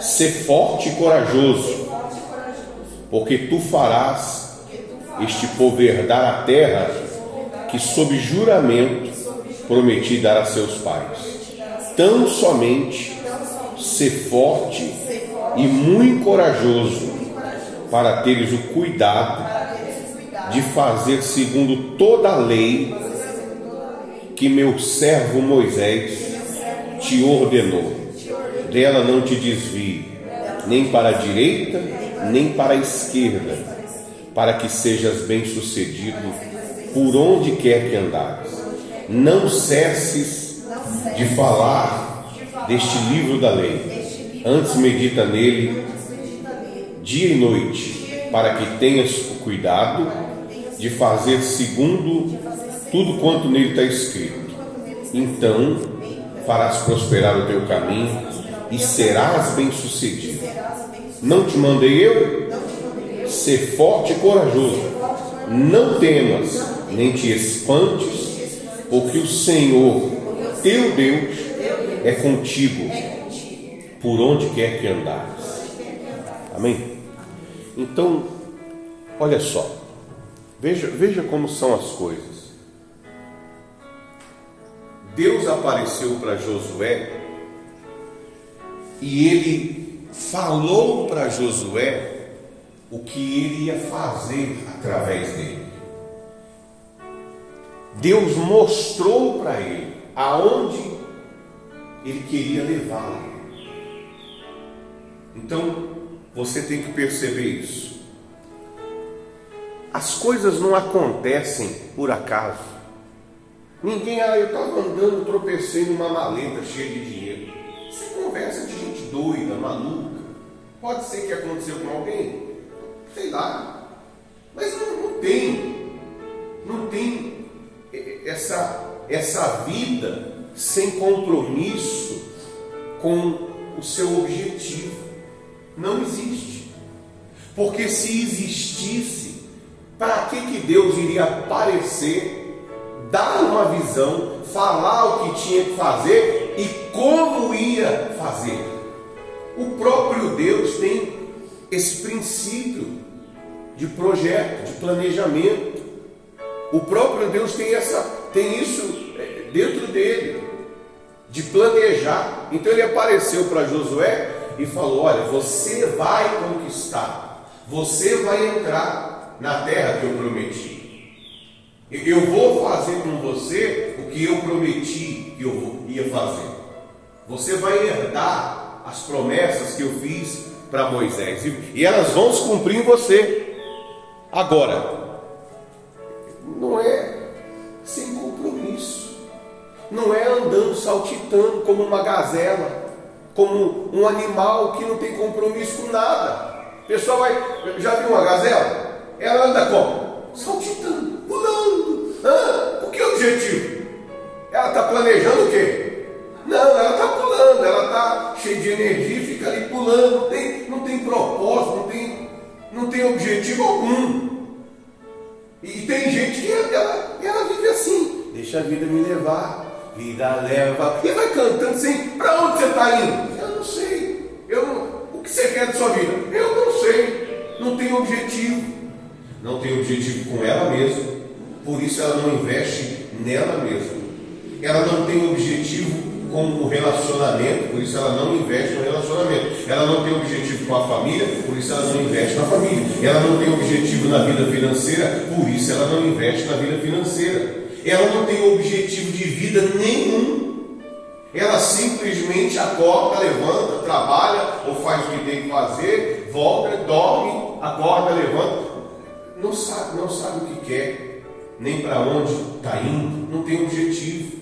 Ser forte e corajoso, porque tu farás este povo herdar a terra que, sob juramento, prometi dar a seus pais. Tão somente ser forte e muito corajoso para teres o cuidado de fazer segundo toda a lei que meu servo Moisés te ordenou. Dela não te desvie, nem para a direita, nem para a esquerda, para que sejas bem-sucedido por onde quer que andares. Não cesses de falar deste livro da lei, antes medita nele dia e noite, para que tenhas o cuidado de fazer segundo tudo quanto nele está escrito. Então farás prosperar o teu caminho e serás bem-sucedido. Não te mandei eu? Ser forte e corajoso. Não temas, nem te espantes, porque o Senhor, teu Deus, é contigo por onde quer que andares. Amém? Então, olha só, veja, veja como são as coisas. Deus apareceu para Josué e ele falou para Josué o que ele ia fazer através dele. Deus mostrou para ele aonde ele queria levá-lo. Então, você tem que perceber isso. As coisas não acontecem por acaso. Ninguém, ah, eu estava andando, tropecei numa maleta cheia de dinheiro. Isso é conversa de gente doida, maluca. Pode ser que aconteceu com alguém, sei lá. Mas não, não tem, não tem essa, essa vida sem compromisso com o seu objetivo. Não existe. Porque se existisse, para que, que Deus iria aparecer, dar uma visão, falar o que tinha que fazer e como ia fazer? O próprio Deus tem esse princípio de projeto, de planejamento. O próprio Deus tem, essa, tem isso é, dentro dele, de planejar. Então ele apareceu para Josué e falou: Olha, você vai conquistar, você vai entrar na terra que eu prometi. Eu vou fazer com você o que eu prometi que eu ia fazer. Você vai herdar as promessas que eu fiz para Moisés e elas vão se cumprir em você. Agora, não é sem compromisso, não é andando saltitando como uma gazela como um animal que não tem compromisso com nada. O pessoal vai. Já viu uma gazela? Ela anda como? Saltitando, pulando. Ah, o que é o objetivo? Ela está planejando o quê? Não, ela está pulando, ela está cheia de energia, fica ali pulando, não tem, não tem propósito, não tem, não tem objetivo algum. E tem gente que ela, ela vive assim, deixa a vida me levar, vida leva, e vai cantando assim, para onde você está indo? Eu não sei, eu não, o que você quer da sua vida? Eu não sei, não tem objetivo, não tem objetivo com ela mesma, por isso ela não investe nela mesma, ela não tem objetivo com o relacionamento, por isso ela não investe no relacionamento. Ela não tem objetivo com a família, por isso ela não investe na família. Ela não tem objetivo na vida financeira, por isso ela não investe na vida financeira. Ela não tem objetivo de vida nenhum. Ela simplesmente acorda, levanta, trabalha, ou faz o que tem que fazer, volta, dorme, acorda, levanta. Não sabe, não sabe o que quer, nem para onde está indo, não tem objetivo.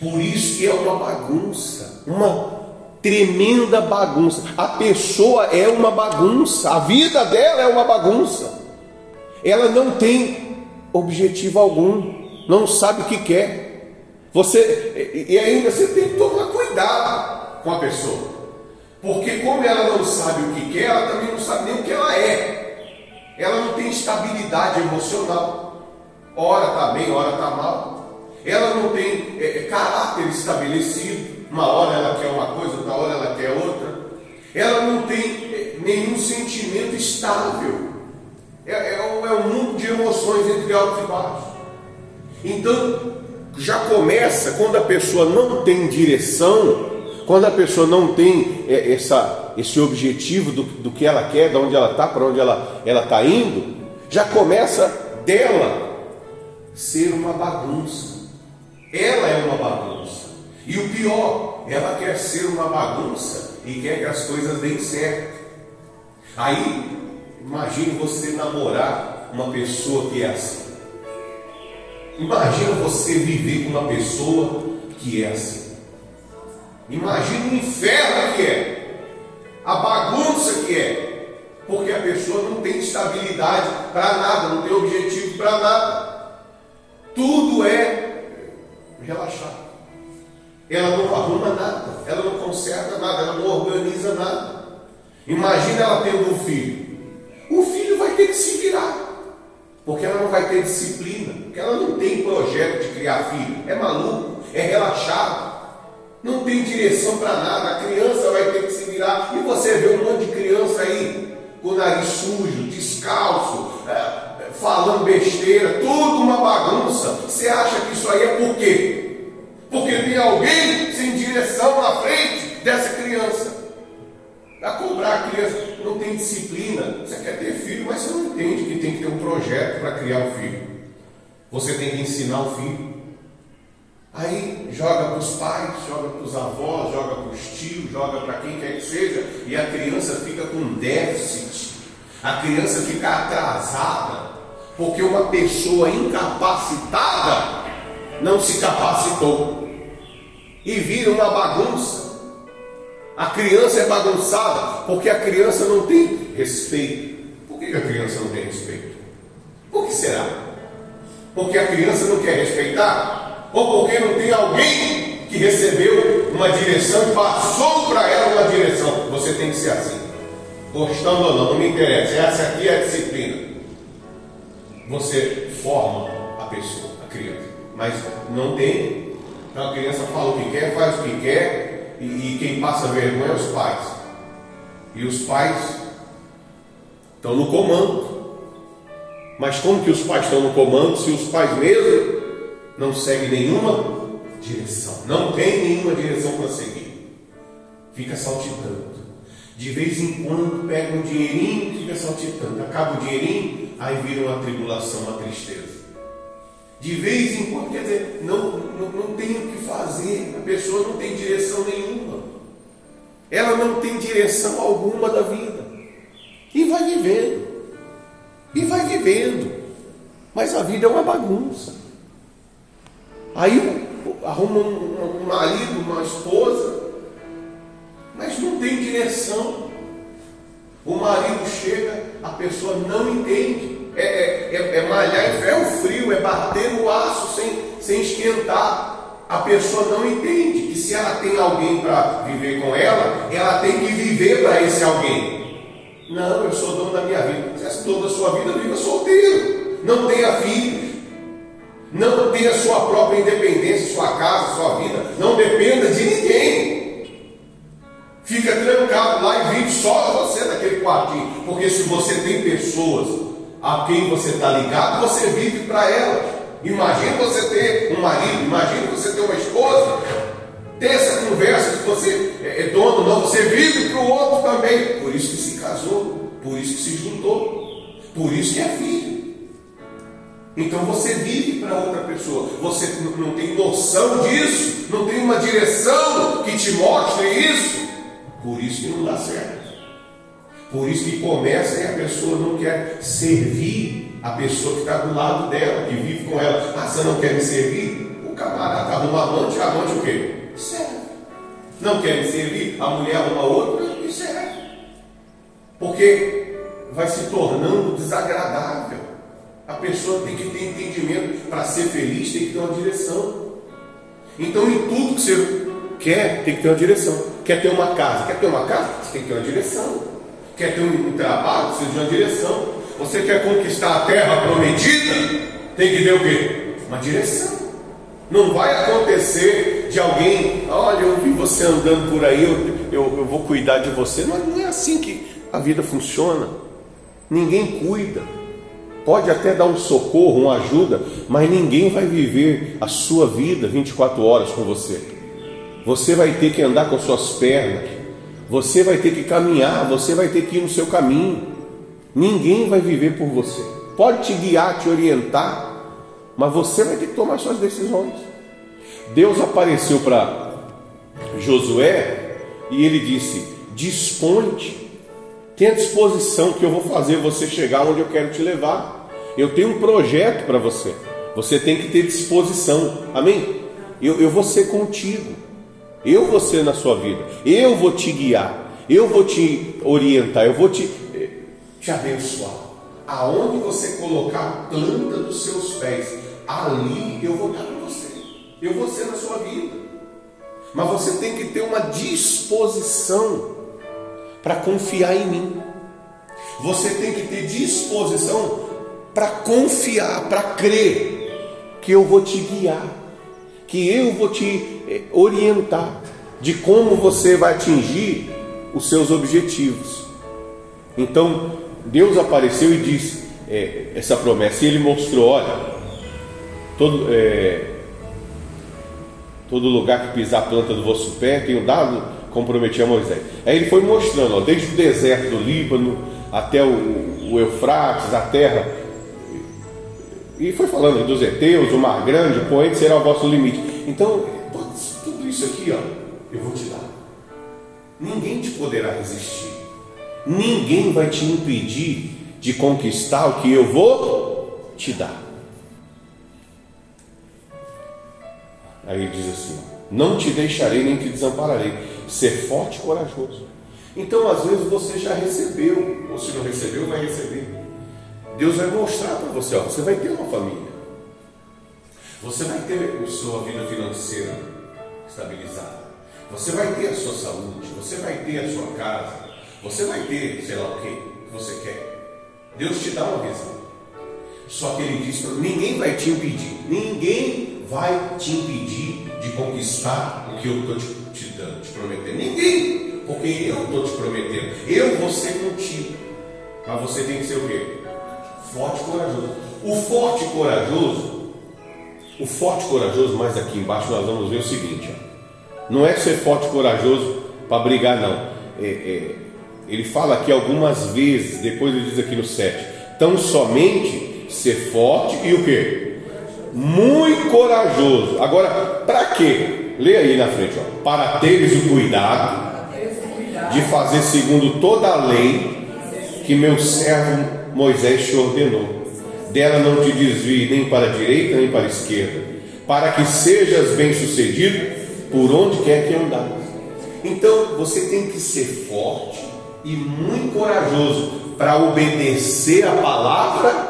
Por isso que é uma bagunça, uma tremenda bagunça. A pessoa é uma bagunça, a vida dela é uma bagunça. Ela não tem objetivo algum, não sabe o que quer. Você e ainda você tem que tomar cuidado com a pessoa. Porque como ela não sabe o que quer, ela também não sabe nem o que ela é. Ela não tem estabilidade emocional. Ora está bem, ora está mal ela não tem é, é, caráter estabelecido, uma hora ela quer uma coisa, outra hora ela quer outra, ela não tem é, nenhum sentimento estável, é, é, é um mundo de emoções entre altos e baixos. Então, já começa quando a pessoa não tem direção, quando a pessoa não tem é, essa, esse objetivo do, do que ela quer, de onde ela está, para onde ela está indo, já começa dela ser uma bagunça. Ela é uma bagunça. E o pior, ela quer ser uma bagunça e quer que as coisas deem certo. Aí, imagine você namorar uma pessoa que é assim. Imagina você viver com uma pessoa que é assim. Imagina o inferno que é, a bagunça que é, porque a pessoa não tem estabilidade para nada, não tem objetivo para nada. Tudo é relaxar. Ela não arruma nada, ela não conserta nada, ela não organiza nada. Imagina ela tendo um filho. O filho vai ter que se virar, porque ela não vai ter disciplina, porque ela não tem projeto de criar filho. É maluco, é relaxado, não tem direção para nada. A criança vai ter que se virar. E você vê um monte de criança aí com o nariz sujo, descalço, é, falando besteira, tudo uma bagunça. Você acha que isso aí é por quê? Porque tem alguém sem direção na frente dessa criança. A cobrar a criança, não tem disciplina. Você quer ter filho, mas você não entende que tem que ter um projeto para criar o filho. Você tem que ensinar o filho. Aí joga para os pais, joga para os avós, joga para os tios, joga para quem quer que seja, e a criança fica com déficit, a criança fica atrasada, porque uma pessoa incapacitada não se capacitou e vira uma bagunça. A criança é bagunçada porque a criança não tem respeito. Por que a criança não tem respeito? Por que será? Porque a criança não quer respeitar? Ou porque não tem alguém que recebeu uma direção e passou para ela uma direção? Você tem que ser assim. Gostando ou não, não me interessa. Essa aqui é a disciplina você forma a pessoa, a criança. Mas não tem. Então a criança fala o que quer, faz o que quer, e, e quem passa vergonha é os pais. E os pais estão no comando. Mas como que os pais estão no comando se os pais mesmo não seguem nenhuma direção? Não tem nenhuma direção para seguir. Fica saltitando. De vez em quando pega um dinheirinho e fica saltitando. Acaba o dinheirinho, aí vira uma tribulação, uma tristeza. De vez em quando, quer dizer, não, não, não tem o que fazer, a pessoa não tem direção nenhuma. Ela não tem direção alguma da vida. E vai vivendo. E vai vivendo. Mas a vida é uma bagunça. Aí arruma um, um marido, uma esposa, mas não tem direção. O marido chega, a pessoa não entende. É, é, é, é malhar em ferro frio, é bater no aço sem, sem esquentar. a pessoa não entende que se ela tem alguém para viver com ela, ela tem que viver para esse alguém. Não, eu sou dono da minha vida. Se toda a sua vida viva solteiro. Não tenha filhos. Não tenha sua própria independência, sua casa, sua vida. Não dependa de ninguém. Fica trancado lá e vive só você naquele quartinho. Porque se você tem pessoas a quem você está ligado, você vive para elas. Imagina você ter um marido, imagina você ter uma esposa, ter essa conversa que você é, é dono, não, você vive para o outro também. Por isso que se casou, por isso que se juntou, por isso que é filho. Então você vive para outra pessoa, você não tem noção disso, não tem uma direção que te mostre isso, por isso que não dá certo. Por isso que começa e a pessoa não quer servir a pessoa que está do lado dela, que vive com ela. Ah, você não quer me servir? O camarada arruma amante, amante o quê? Serve. Não quer me servir? A mulher arruma outra e serve. Porque vai se tornando desagradável. A pessoa tem que ter entendimento. Para ser feliz tem que ter uma direção. Então em tudo que você quer, tem que ter uma direção. Quer ter uma casa? Quer ter uma casa? Você tem que ter uma direção. Quer ter um trabalho? Precisa de uma direção. Você quer conquistar a terra prometida? Tem que ter o quê? Uma direção. Não vai acontecer de alguém, olha, eu vi você andando por aí, eu, eu, eu vou cuidar de você. Não, não é assim que a vida funciona. Ninguém cuida. Pode até dar um socorro, uma ajuda, mas ninguém vai viver a sua vida 24 horas com você. Você vai ter que andar com suas pernas, você vai ter que caminhar, você vai ter que ir no seu caminho. Ninguém vai viver por você. Pode te guiar, te orientar, mas você vai ter que tomar suas decisões. Deus apareceu para Josué e ele disse: Dispõe-te, tenha disposição que eu vou fazer você chegar onde eu quero te levar. Eu tenho um projeto para você. Você tem que ter disposição. Amém? Eu, eu vou ser contigo. Eu vou ser na sua vida. Eu vou te guiar. Eu vou te orientar. Eu vou te te abençoar. Aonde você colocar a planta dos seus pés, ali eu vou dar para você. Eu vou ser na sua vida. Mas você tem que ter uma disposição para confiar em mim. Você tem que ter disposição para confiar, para crer que eu vou te guiar, que eu vou te eh, orientar de como você vai atingir os seus objetivos. Então, Deus apareceu e disse é, essa promessa, e ele mostrou: olha, todo, é, todo lugar que pisar a planta do vosso pé, tenho dado, a Moisés. Aí ele foi mostrando, ó, desde o deserto do Líbano até o, o Eufrates, a terra, e foi falando dos Eteus, o Mar Grande, o Poente será o vosso limite. Então, isso aqui, ó, eu vou te dar. Ninguém te poderá resistir. Ninguém vai te impedir de conquistar o que eu vou te dar. Aí ele diz assim: Não te deixarei nem te desampararei. Ser forte e corajoso. Então, às vezes, você já recebeu, ou se não recebeu, vai receber. Deus vai mostrar para você: ó, você vai ter uma família, você vai ter a sua vida financeira estabilizada, você vai ter a sua saúde, você vai ter a sua casa, você vai ter, sei lá o que, que você quer. Deus te dá uma visão. Só que ele diz: ninguém vai te impedir, ninguém vai te impedir de conquistar o que eu estou te, te dando, te prometendo. Ninguém, porque eu estou te prometendo. Eu vou ser contigo. Mas você tem que ser o quê? Forte e corajoso. O forte e corajoso, o forte e corajoso, mais aqui embaixo nós vamos ver o seguinte: ó. não é ser forte e corajoso para brigar, não. É, é, ele fala aqui algumas vezes, depois ele diz aqui no 7, tão somente ser forte e o que? Muito corajoso. Agora, para quê? Leia aí na frente, ó. para teres o cuidado de fazer segundo toda a lei que meu servo Moisés te ordenou. Dela não te desvie nem para a direita nem para a esquerda, para que sejas bem-sucedido por onde quer que andares. Então, você tem que ser forte e muito corajoso para obedecer a palavra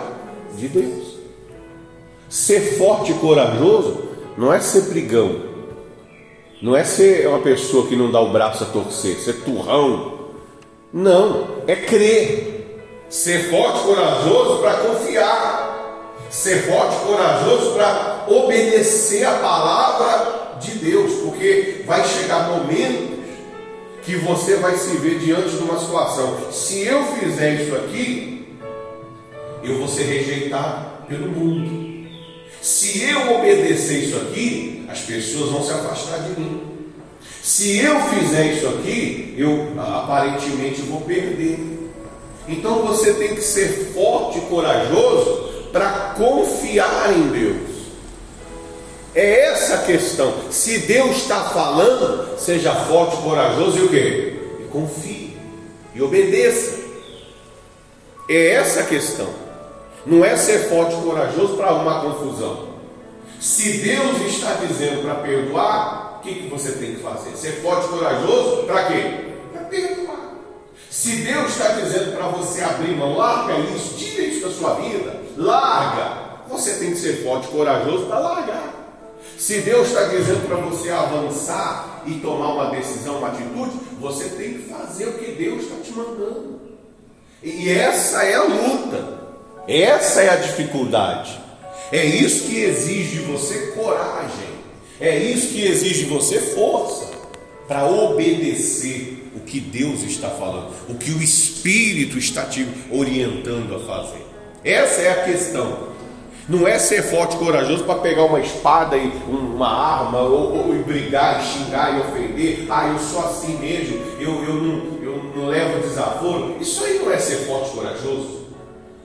de Deus. Ser forte e corajoso não é ser brigão, Não é ser uma pessoa que não dá o braço a torcer, ser turrão. Não, é crer. Ser forte e corajoso para confiar. Ser forte e corajoso para obedecer a palavra de Deus, porque vai chegar momentos que você vai se ver diante de uma situação. Se eu fizer isso aqui, eu vou ser rejeitado pelo mundo. Se eu obedecer isso aqui, as pessoas vão se afastar de mim. Se eu fizer isso aqui, eu aparentemente vou perder. Então você tem que ser forte e corajoso para confiar em Deus. É essa a questão. Se Deus está falando, seja forte corajoso e o quê? E confie e obedeça. É essa a questão. Não é ser forte e corajoso para arrumar confusão. Se Deus está dizendo para perdoar, o que, que você tem que fazer? Ser forte e corajoso para quê? Para perdoar. Se Deus está dizendo para você abrir mão, larga isso, tira isso da sua vida, larga. Você tem que ser forte e corajoso para largar. Se Deus está dizendo para você avançar e tomar uma decisão, uma atitude, você tem que fazer o que Deus está te mandando. E essa é a luta, essa é a dificuldade. É isso que exige de você coragem, é isso que exige de você força para obedecer que Deus está falando, o que o Espírito está te orientando a fazer. Essa é a questão. Não é ser forte e corajoso para pegar uma espada e uma arma, ou, ou e brigar, e xingar e ofender. Ah, eu sou assim mesmo, eu, eu, não, eu não levo desaforo. Isso aí não é ser forte e corajoso.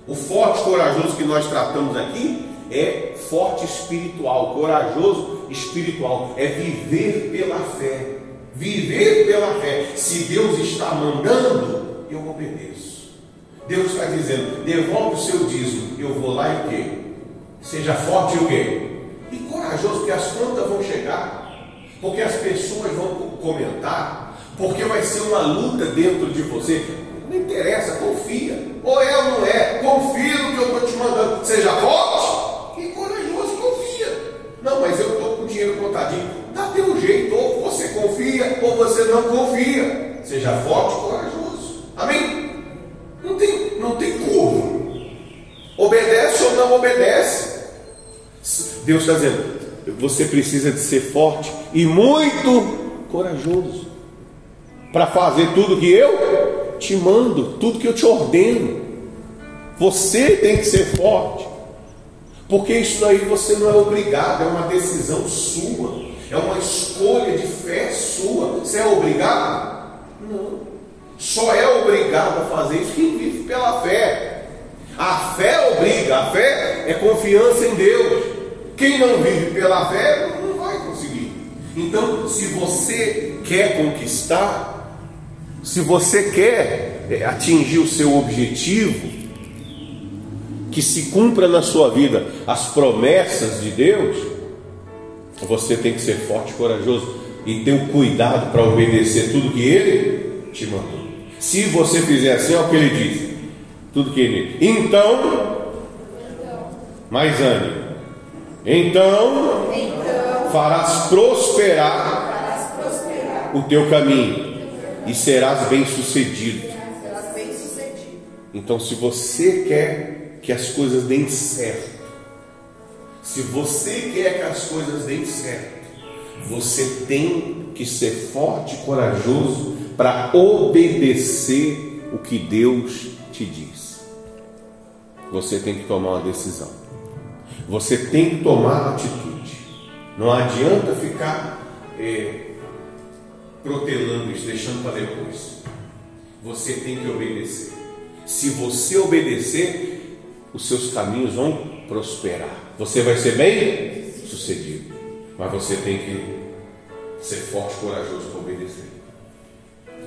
O forte e corajoso que nós tratamos aqui é forte espiritual, corajoso espiritual, é viver pela fé. Viver pela fé. Se Deus está mandando, eu obedeço. Deus está dizendo, devolve o seu dízimo, eu vou lá e o quê? Seja forte o quê? E corajoso, porque as contas vão chegar, porque as pessoas vão comentar, porque vai ser uma luta dentro de você. Não interessa, confia. Ou é ou não é, confia no que eu estou te mandando. Seja forte e corajoso, confia. Não, mas eu estou com o dinheiro contadinho. Dá teu jeito, ou você confia, ou você não confia. Seja forte e corajoso. Amém? Não tem, não tem curva. Obedece ou não obedece. Deus está dizendo: você precisa de ser forte e muito corajoso para fazer tudo que eu te mando, tudo que eu te ordeno. Você tem que ser forte, porque isso aí você não é obrigado, é uma decisão sua, é uma escolha de fé sua. Você é obrigado? Não. Só é obrigado a fazer isso quem vive pela fé. A fé obriga, a fé é confiança em Deus. Quem não vive pela fé não vai conseguir. Então, se você quer conquistar, se você quer é, atingir o seu objetivo, que se cumpra na sua vida as promessas de Deus, você tem que ser forte e corajoso e ter o cuidado para obedecer tudo que Ele te mandou. Se você fizer assim, é o que Ele diz, tudo que Ele. Então, mais ânimo então, então farás, prosperar farás prosperar o teu caminho e serás bem-sucedido. Então, se você quer que as coisas deem certo, se você quer que as coisas deem certo, você tem que ser forte e corajoso para obedecer o que Deus te diz. Você tem que tomar uma decisão. Você tem que tomar atitude. Não adianta ficar é, protelando isso, deixando para depois. Você tem que obedecer. Se você obedecer, os seus caminhos vão prosperar. Você vai ser bem sucedido. Mas você tem que ser forte corajoso para obedecer.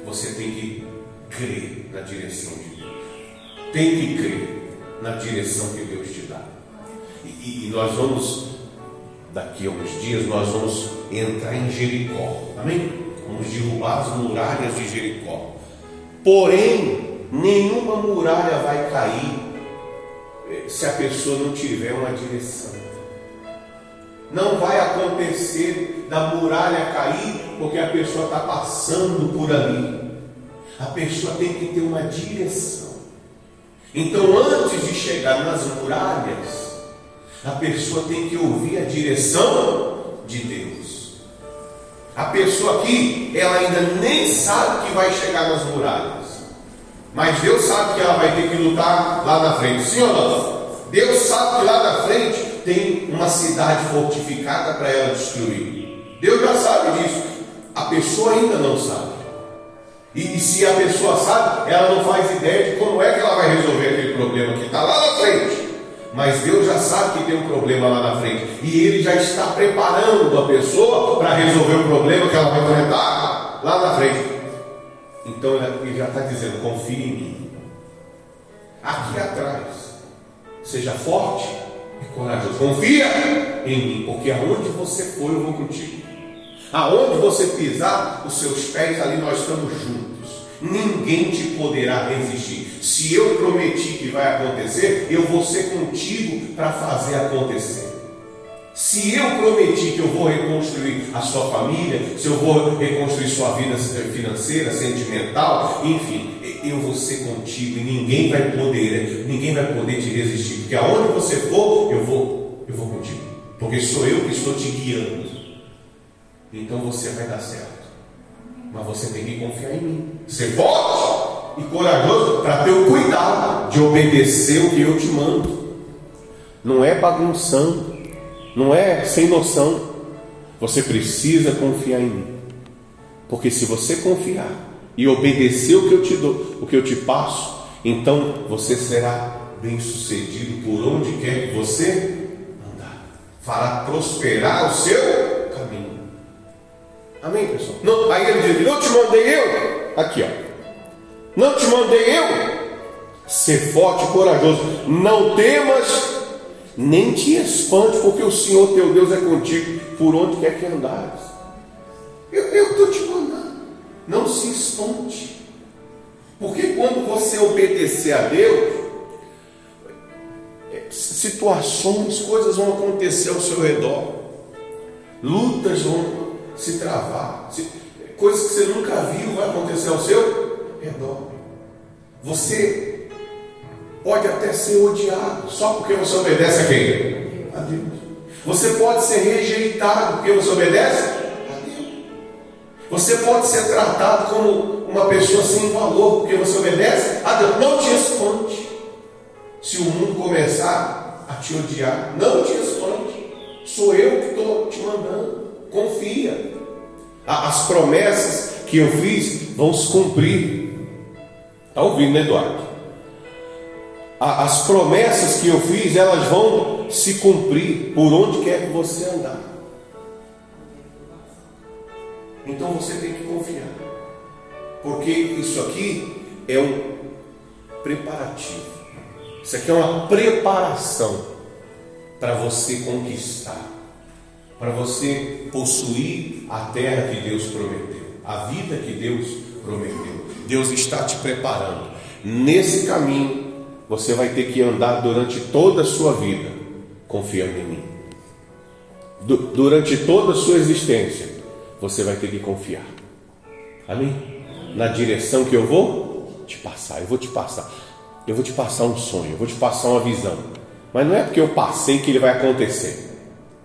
Você tem que crer na direção de Deus. Tem que crer na direção que Deus te dá. E, e nós vamos, daqui a uns dias, nós vamos entrar em Jericó. Amém? Vamos derrubar as muralhas de Jericó. Porém, nenhuma muralha vai cair se a pessoa não tiver uma direção. Não vai acontecer da muralha cair porque a pessoa está passando por ali. A pessoa tem que ter uma direção. Então, antes de chegar nas muralhas, a pessoa tem que ouvir a direção de Deus. A pessoa aqui, ela ainda nem sabe que vai chegar nas muralhas. Mas Deus sabe que ela vai ter que lutar lá na frente. Sim ou não? Deus sabe que lá na frente tem uma cidade fortificada para ela destruir. Deus já sabe disso. A pessoa ainda não sabe. E, e, se a pessoa sabe, ela não faz ideia de como é que ela vai resolver aquele problema que está lá na frente. Mas Deus já sabe que tem um problema lá na frente. E Ele já está preparando a pessoa para resolver o problema que ela vai enfrentar lá na frente. Então Ele já está dizendo: confie em mim. Aqui atrás, seja forte e corajoso. Confia em mim, porque aonde você for, eu vou contigo. Aonde você pisar os seus pés, ali nós estamos juntos. Ninguém te poderá resistir. Se eu prometi que vai acontecer, eu vou ser contigo para fazer acontecer. Se eu prometi que eu vou reconstruir a sua família, se eu vou reconstruir sua vida financeira, sentimental, enfim, eu vou ser contigo e ninguém vai poder, ninguém vai poder te resistir, porque aonde você for, eu vou, eu vou contigo, porque sou eu que estou te guiando. Então você vai dar certo. Mas você tem que confiar em mim. Ser forte e corajoso para ter o cuidado de obedecer o que eu te mando. Não é bagunçando, não é sem noção. Você precisa confiar em mim. Porque se você confiar e obedecer o que eu te dou, o que eu te passo, então você será bem sucedido por onde quer que você andar. Fará prosperar o seu Amém, pessoal? Não, aí ele diz: Não te mandei eu. Aqui, ó. Não te mandei eu. Ser forte e corajoso. Não temas, nem te espante, porque o Senhor teu Deus é contigo por onde quer que andares. Eu estou te mandando. Não se espante. Porque quando você obedecer a Deus, é, situações, coisas vão acontecer ao seu redor, lutas vão se travar. Coisas que você nunca viu vai acontecer ao seu redor. Você pode até ser odiado só porque você obedece a quem? A Deus. Você pode ser rejeitado porque você obedece a Deus. Você pode ser tratado como uma pessoa sem valor porque você obedece a Deus. Não te espante. Se o mundo começar a te odiar, não te espante. Sou eu que estou te mandando. Confia. As promessas que eu fiz vão se cumprir. Está ouvindo, né, Eduardo? As promessas que eu fiz, elas vão se cumprir por onde quer que você andar. Então você tem que confiar. Porque isso aqui é um preparativo. Isso aqui é uma preparação para você conquistar para você possuir a terra que Deus prometeu, a vida que Deus prometeu. Deus está te preparando. Nesse caminho, você vai ter que andar durante toda a sua vida, confiando em mim. Durante toda a sua existência, você vai ter que confiar. Amém? Na direção que eu vou te passar, eu vou te passar. Eu vou te passar um sonho, eu vou te passar uma visão. Mas não é porque eu passei que ele vai acontecer.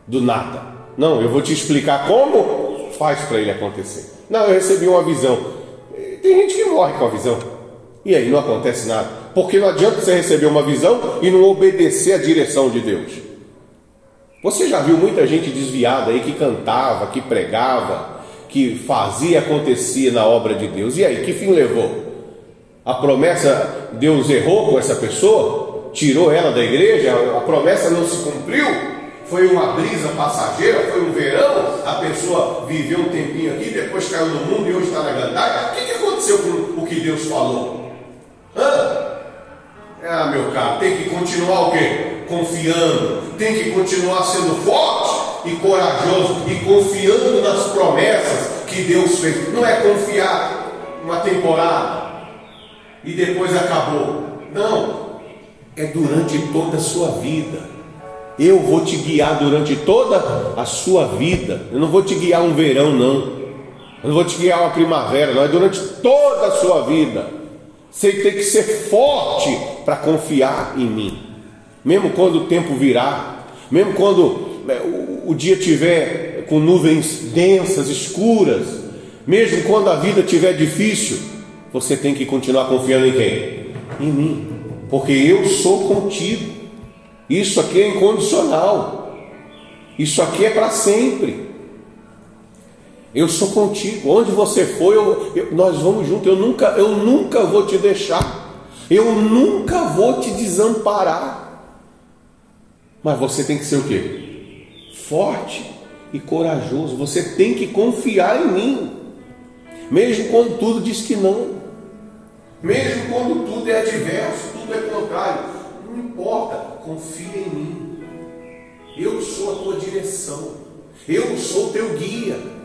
Do nada. Não, eu vou te explicar como faz para ele acontecer. Não, eu recebi uma visão. Tem gente que morre com a visão. E aí não acontece nada. Porque não adianta você receber uma visão e não obedecer a direção de Deus. Você já viu muita gente desviada aí que cantava, que pregava, que fazia acontecia na obra de Deus. E aí, que fim levou? A promessa, Deus errou com essa pessoa? Tirou ela da igreja? A promessa não se cumpriu? foi uma brisa passageira, foi um verão, a pessoa viveu um tempinho aqui, depois caiu no mundo e hoje está na gandaia. O que aconteceu com o que Deus falou? Hã? Ah, meu caro, tem que continuar o quê? Confiando, tem que continuar sendo forte e corajoso e confiando nas promessas que Deus fez. Não é confiar uma temporada e depois acabou. Não, é durante toda a sua vida Eu vou te guiar durante toda a sua vida. Eu não vou te guiar um verão, não. Eu não vou te guiar uma primavera, não. É durante toda a sua vida. Você tem que ser forte para confiar em mim. Mesmo quando o tempo virar, mesmo quando é, o dia tiver com nuvens densas, escuras, mesmo quando a vida tiver difícil, você tem que continuar confiando em quem? Em mim, porque eu sou contigo. Isso aqui é incondicional. Isso aqui é para sempre. Eu sou contigo. Onde você for, eu, eu, nós vamos juntos. Eu nunca, eu nunca vou te deixar. Eu nunca vou te desamparar. Mas você tem que ser o quê? Forte e corajoso. Você tem que confiar em mim. Mesmo quando tudo diz que não. Mesmo quando tudo é adverso, tudo é contrário. Não importa, confia em mim. Eu sou a tua direção. Eu sou teu guia.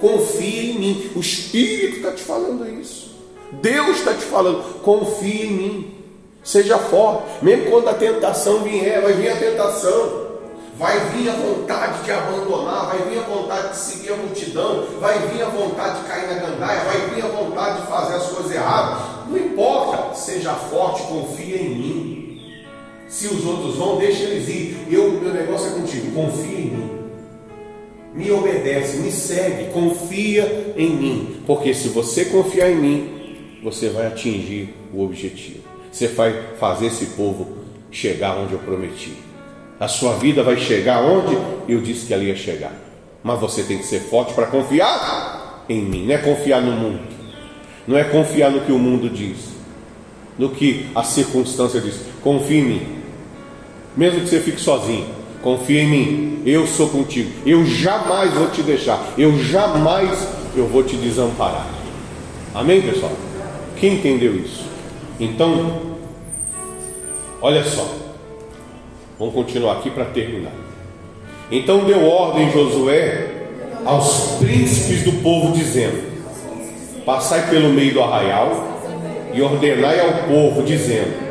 Confia em mim. O Espírito está te falando isso. Deus está te falando. Confia em mim. Seja forte. Mesmo quando a tentação vier, vai vir a tentação. Vai vir a vontade de abandonar, vai vir a vontade de seguir a multidão, vai vir a vontade de cair na gandaia, vai vir a vontade de fazer as coisas erradas. Não importa, seja forte, confia em mim. Se os outros vão, deixa eles ir. Eu, meu negócio é contigo. Confia em mim. Me obedece, me segue, confia em mim. Porque se você confiar em mim, você vai atingir o objetivo. Você vai fazer esse povo chegar onde eu prometi. A sua vida vai chegar onde eu disse que ela ia chegar. Mas você tem que ser forte para confiar em mim. Não é confiar no mundo. Não é confiar no que o mundo diz. No que a circunstância diz. Confie em mim mesmo que você fique sozinho. Confia em mim, eu sou contigo. Eu jamais vou te deixar. Eu jamais eu vou te desamparar. Amém, pessoal? Quem entendeu isso? Então, olha só. Vamos continuar aqui para terminar. Então deu ordem Josué aos príncipes do povo, dizendo: Passai pelo meio do arraial e ordenai ao povo, dizendo: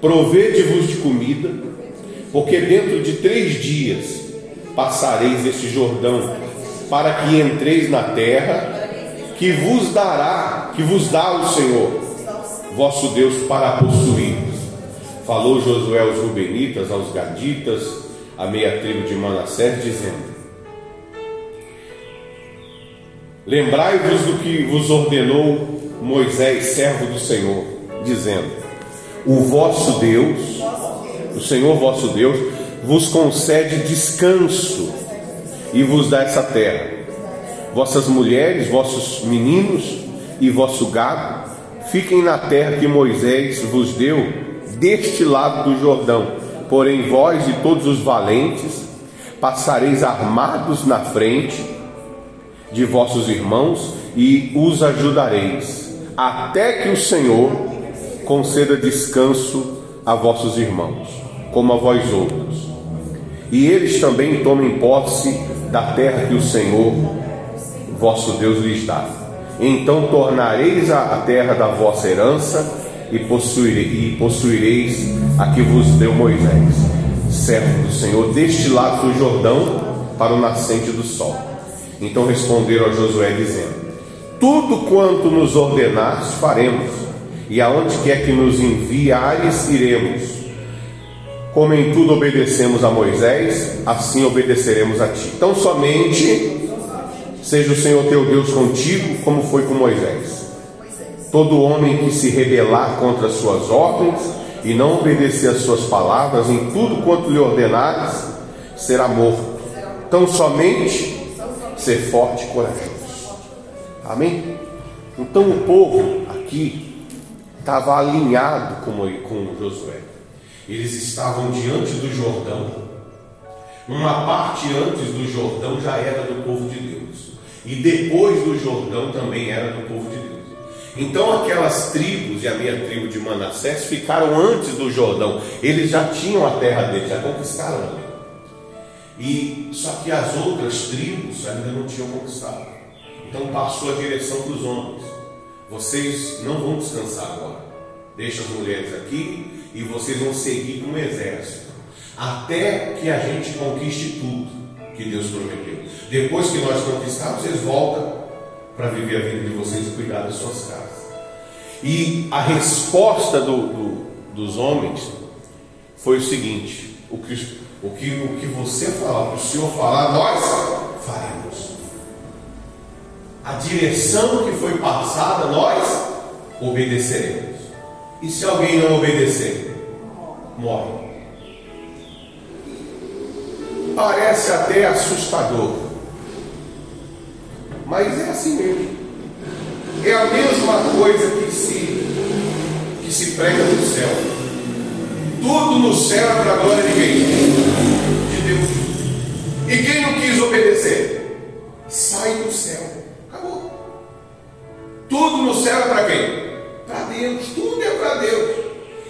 provede-vos de comida, porque dentro de três dias passareis este Jordão, para que entreis na terra que vos dará, que vos dá o Senhor, vosso Deus, para possuir. Falou Josué aos Rubenitas, aos Gaditas, a meia tribo de Manassés, dizendo: Lembrai-vos do que vos ordenou Moisés, servo do Senhor, dizendo: o vosso Deus, o Senhor vosso Deus, vos concede descanso e vos dá essa terra. Vossas mulheres, vossos meninos e vosso gado fiquem na terra que Moisés vos deu, deste lado do Jordão. Porém, vós e todos os valentes passareis armados na frente de vossos irmãos e os ajudareis, até que o Senhor conceda descanso a vossos irmãos, como a vós outros. E eles também tomem posse da terra que o Senhor, vosso Deus, lhes dá. Então tornareis a terra da vossa herança e, possuireis, a que vos deu Moisés, servo do Senhor, deste lado do Jordão para o nascente do sol. Então responderam a Josué, dizendo: Tudo quanto nos ordenaste faremos e aonde quer que nos enviares, iremos. Como em tudo obedecemos a Moisés, assim obedeceremos a ti. Então somente seja o Senhor teu Deus contigo, como foi com Moisés. Todo homem que se rebelar contra as suas ordens e não obedecer às suas palavras, em tudo quanto lhe ordenares, será morto. Então somente ser forte e corajoso. Amém? Então o povo aqui estava alinhado com, com Josué. Eles estavam diante do Jordão. Uma parte antes do Jordão já era do povo de Deus. E depois do Jordão também era do povo de Deus. Então aquelas tribos e a minha tribo de Manassés ficaram antes do Jordão. Eles já tinham a terra deles, já conquistaram. E só que as outras tribos ainda não tinham conquistado. Então passou a direção dos homens. Vocês não vão descansar agora. Deixa as mulheres aqui e vocês vão seguir o exército. até que a gente conquiste tudo que Deus prometeu. Depois que nós conquistarmos, vocês voltam para viver a vida de vocês e cuidar das suas casas. E a resposta do, do, dos homens foi o seguinte: o que, o, que, o que você falar, o que o Senhor falar, nós faremos. A direção que foi passada, nós obedeceremos. E se alguém não obedecer, morre. Parece até assustador, mas é assim mesmo. É a mesma coisa que se, que se prega no céu. Tudo no céu é para a glória de quem? De Deus. E quem não quis obedecer? Sai do céu. Acabou. Tudo no céu é para quem? Para Deus. Tudo é para Deus.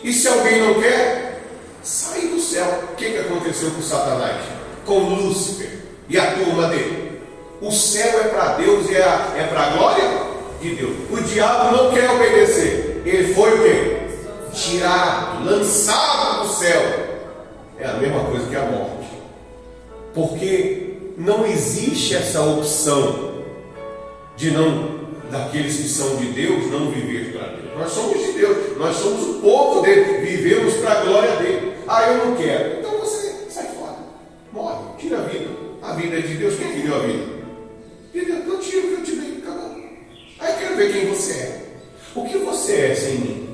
E se alguém não quer, sai do céu. O que, que aconteceu com Satanás? Com Lúcifer e a turma dele. O céu é para Deus e é, é para a glória de Deus. O diabo não quer obedecer. Ele foi o quê? Tirado, lançado do céu. É a mesma coisa que a morte. Porque não existe essa opção de não daqueles que são de Deus não viver para Deus. Nós somos de Deus, nós somos o povo dele, vivemos para a glória dele. Ah, eu não quero. Então você sai fora, morre, tira a vida. A vida é de Deus, quem que deu a vida? De Deus, não tira o que eu te dei, acabou. Aí eu quero ver quem você é. O que você é sem mim?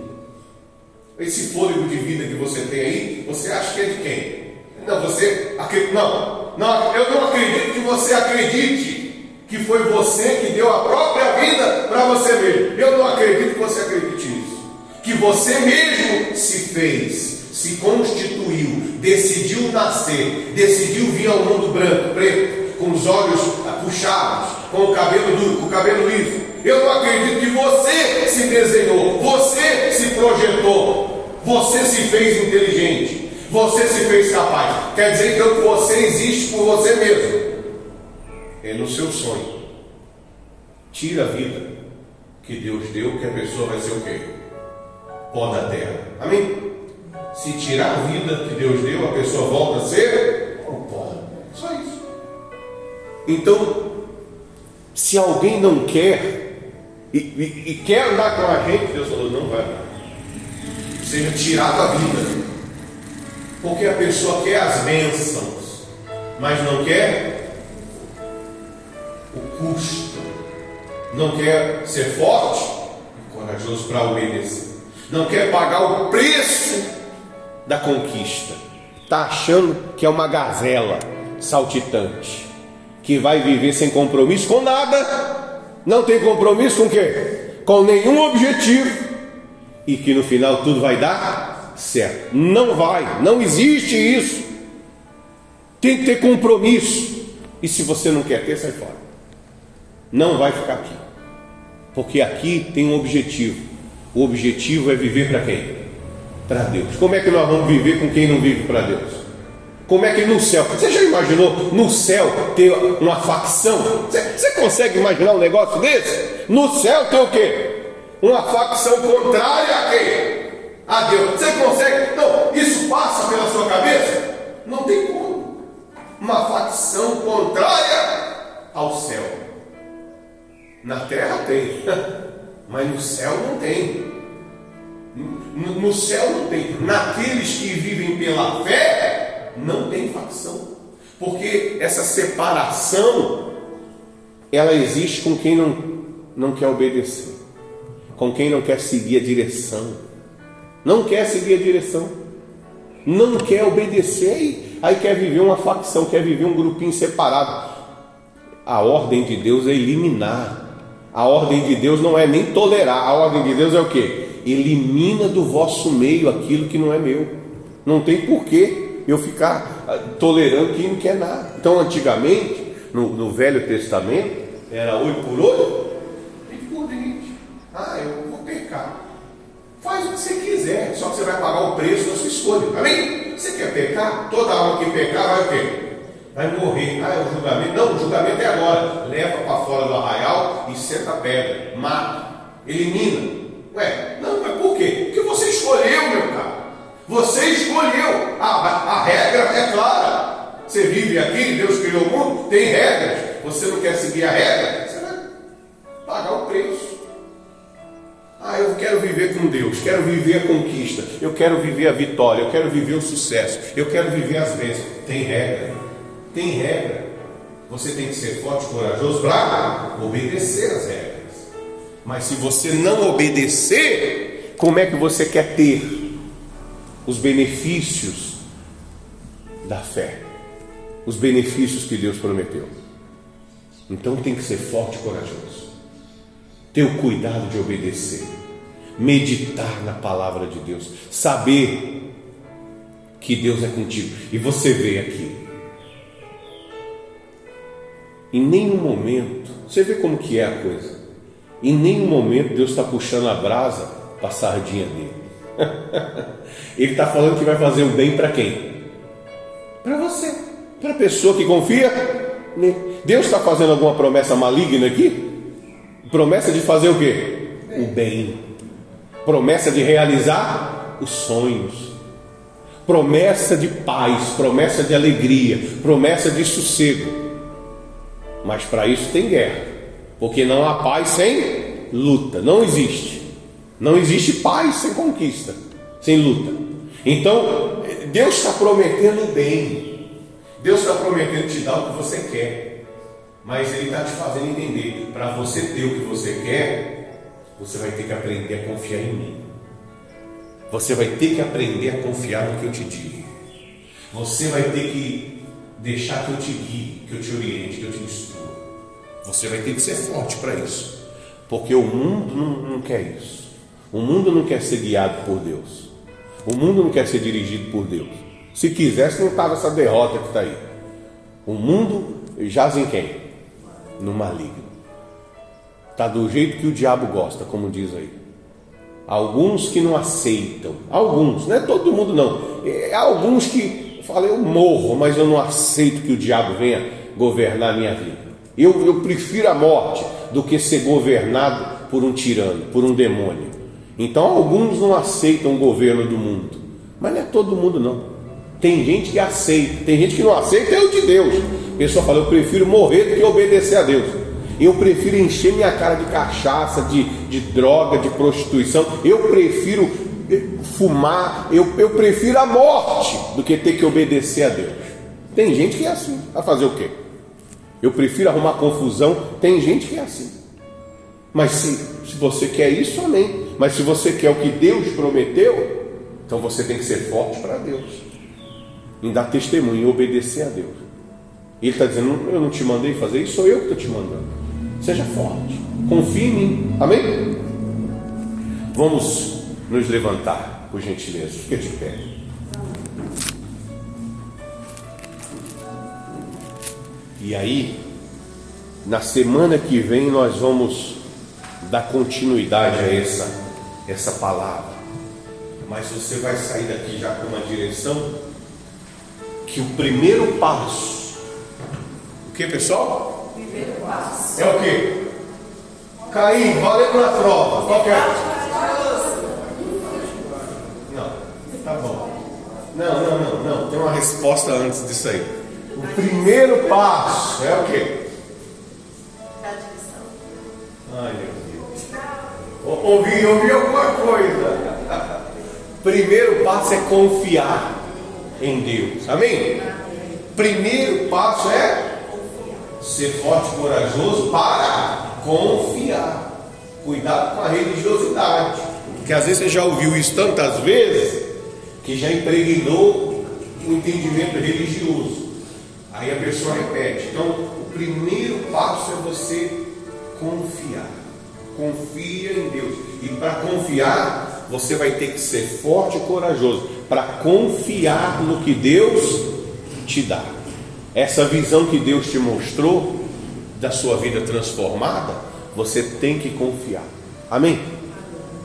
Esse fôlego de vida que você tem aí, você acha que é de quem? Não, você acredita. Não, não, eu não acredito que você acredite que foi você que deu a própria vida para você mesmo. Eu não acredito que você acredite. Que você mesmo se fez, se constituiu, decidiu nascer, decidiu vir ao mundo branco, preto, com os olhos puxados, com o cabelo duro, com o cabelo liso. Eu não acredito que você se desenhou, você se projetou, você se fez inteligente, você se fez capaz. Quer dizer então que você existe por você mesmo. É no seu sonho. Tira a vida que Deus deu, que a pessoa vai ser o quê? Pó da terra. Amém? Se tirar a vida que Deus deu, a pessoa volta a ser o pó. Só isso. Então, se alguém não quer e, e, e, quer andar com a gente, Deus falou, não vai. Seja tirado a vida. Porque a pessoa quer as bênçãos, mas não quer o custo. Não quer ser forte e corajoso para obedecer. Não quer pagar o preço da conquista. Está achando que é uma gazela saltitante, que vai viver sem compromisso com nada não tem compromisso com quê? Com nenhum objetivo e que no final tudo vai dar certo. Não vai, não existe isso. Tem que ter compromisso. E se você não quer ter, sai fora. Não vai ficar aqui. Porque aqui tem um objetivo. O objetivo é viver para quem? Para Deus. Como é que nós vamos viver com quem não vive para Deus? Como é que no céu, você já imaginou no céu ter uma facção? Você, você consegue imaginar um negócio desse? No céu tem o quê? Uma facção contrária a quem? A Deus. Você consegue? Não, isso passa pela sua cabeça? Não tem como. Uma facção contrária ao céu. Na terra tem, mas no céu não tem. No, céu não tem. Naqueles que vivem pela fé, não tem facção. Porque essa separação ela existe com quem não, não quer obedecer, com quem não quer seguir a direção, não quer seguir a direção, não quer obedecer e aí quer viver uma facção, quer viver um grupinho separado. A ordem de Deus é eliminar. A ordem de Deus não é nem tolerar. A ordem de Deus é o que? Elimina do vosso meio aquilo que não é meu. Não tem porquê eu ficar ah, tolerando quem não quer nada. Então, antigamente, no, no Velho Testamento, era olho por olho, dente por dente. Ah, eu vou pecar. Faz o que você quiser, só que você vai pagar o preço da sua escolha. Amém? Você quer pecar? Toda alma que pecar vai o quê? Vai morrer. Ah, é o julgamento. Não, o julgamento é agora. Leva para fora do arraial e senta a pedra. Mata. Elimina. Ué, não, mas por quê? Porque você escolheu, meu caro. Você escolheu. A, a, a regra é clara. Você vive aqui, Deus criou o mundo, tem regras. Você não quer seguir a regra, você vai pagar o preço. Ah, eu quero viver com Deus, quero viver a conquista, eu quero viver a vitória, eu quero viver o sucesso, eu quero viver as bênçãos. Tem regra, tem regra. Você tem que ser forte e corajoso para obedecer as regras. Mas se você não obedecer, como é que você quer ter os benefícios da fé? Os benefícios que Deus prometeu. Então tem que ser forte e corajoso. Ter o cuidado de obedecer. Meditar na palavra de Deus. Saber que Deus é contigo. E você vê aqui. Em nenhum momento, você vê como que é a coisa. Em nenhum momento Deus está puxando a brasa para a sardinha dele. Ele está falando que vai fazer o bem para quem? Para você, para a pessoa que confia nele. Deus está fazendo alguma promessa maligna aqui? Promessa de fazer o quê? O bem. Promessa de realizar os sonhos. Promessa de paz, promessa de alegria, promessa de sossego. Mas para isso tem guerra. Porque não há paz sem luta, não existe. Não existe paz sem conquista, sem luta. Então, Deus está prometendo bem. Deus está prometendo te dar o que você quer. Mas Ele está te fazendo entender: para você ter o que você quer, você vai ter que aprender a confiar em mim. Você vai ter que aprender a confiar no que eu te digo. Você vai ter que deixar que eu te guie, que eu te oriente, que eu te instrua. Você vai ter que ser forte para isso. Porque o mundo não, não, quer isso. O mundo não quer ser guiado por Deus. O mundo não quer ser dirigido por Deus. Se quisesse, não estava essa derrota que está aí. O mundo jaz em quem? No maligno. Está do jeito que o diabo gosta, como diz aí. Alguns que não aceitam. Alguns, não é todo mundo não. É alguns que falam, eu morro, mas eu não aceito que o diabo venha governar a minha vida. Eu, eu prefiro a morte do que ser governado por um tirano, por um demônio. Então alguns não aceitam o governo do mundo, mas não é todo mundo não. Tem gente que aceita, tem gente que não aceita é o de Deus. A pessoa fala, eu prefiro morrer do que obedecer a Deus. Eu prefiro encher minha cara de cachaça, de, de droga, de prostituição. Eu prefiro fumar, eu, eu prefiro a morte do que ter que obedecer a Deus. Tem gente que é assim. Vai fazer o quê? Eu prefiro arrumar confusão. Tem gente que é assim. Mas se, se você quer isso, amém. Mas se você quer o que Deus prometeu, então você tem que ser forte para Deus. Em dar testemunho, em obedecer a Deus. Ele está dizendo: Eu não te mandei fazer isso, sou eu que estou te mandando. Seja forte, confie em mim. Amém? Vamos nos levantar, por gentileza. Fique de pé. E aí, na semana que vem, nós vamos dar continuidade a essa, essa palavra. Mas você vai sair daqui já com uma direção que o primeiro passo, o que pessoal? Primeiro passo. É o que? Cair, valendo na prova. Qual que é? Não, tá bom. Não, não, não, não. Tem uma resposta antes disso aí. O primeiro passo é o quê? Da direção. Ai meu Deus. Ouvi, ouvi alguma coisa. Primeiro passo é confiar em Deus. Amém? Primeiro passo é ser forte e corajoso para confiar. Cuidado com a religiosidade. Porque às vezes você já ouviu isso tantas vezes que já impregnou o entendimento religioso. Aí a pessoa repete. Então, o primeiro passo é você confiar. Confia em Deus. E para confiar, você vai ter que ser forte e corajoso para confiar no que Deus te dá. Essa visão que Deus te mostrou da sua vida transformada, você tem que confiar. Amém?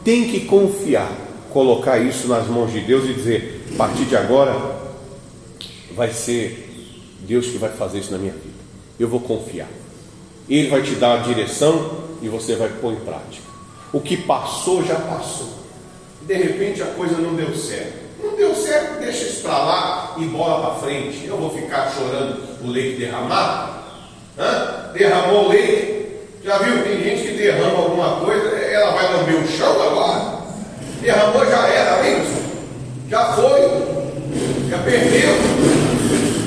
Tem que confiar, colocar isso nas mãos de Deus e dizer: a partir de agora vai ser Deus que vai fazer isso na minha vida. Eu vou confiar. Ele vai te dar a direção e você vai pôr em prática. O que passou, já passou. De repente a coisa não deu certo. Não deu certo, deixa isso para lá e bola para frente. Eu vou ficar chorando o leite derramado? Hã? Derramou o leite. Já viu? Tem gente que derrama alguma coisa, ela vai lamber o chão agora. Derramou, já era, amigos. Já foi. Já perdeu.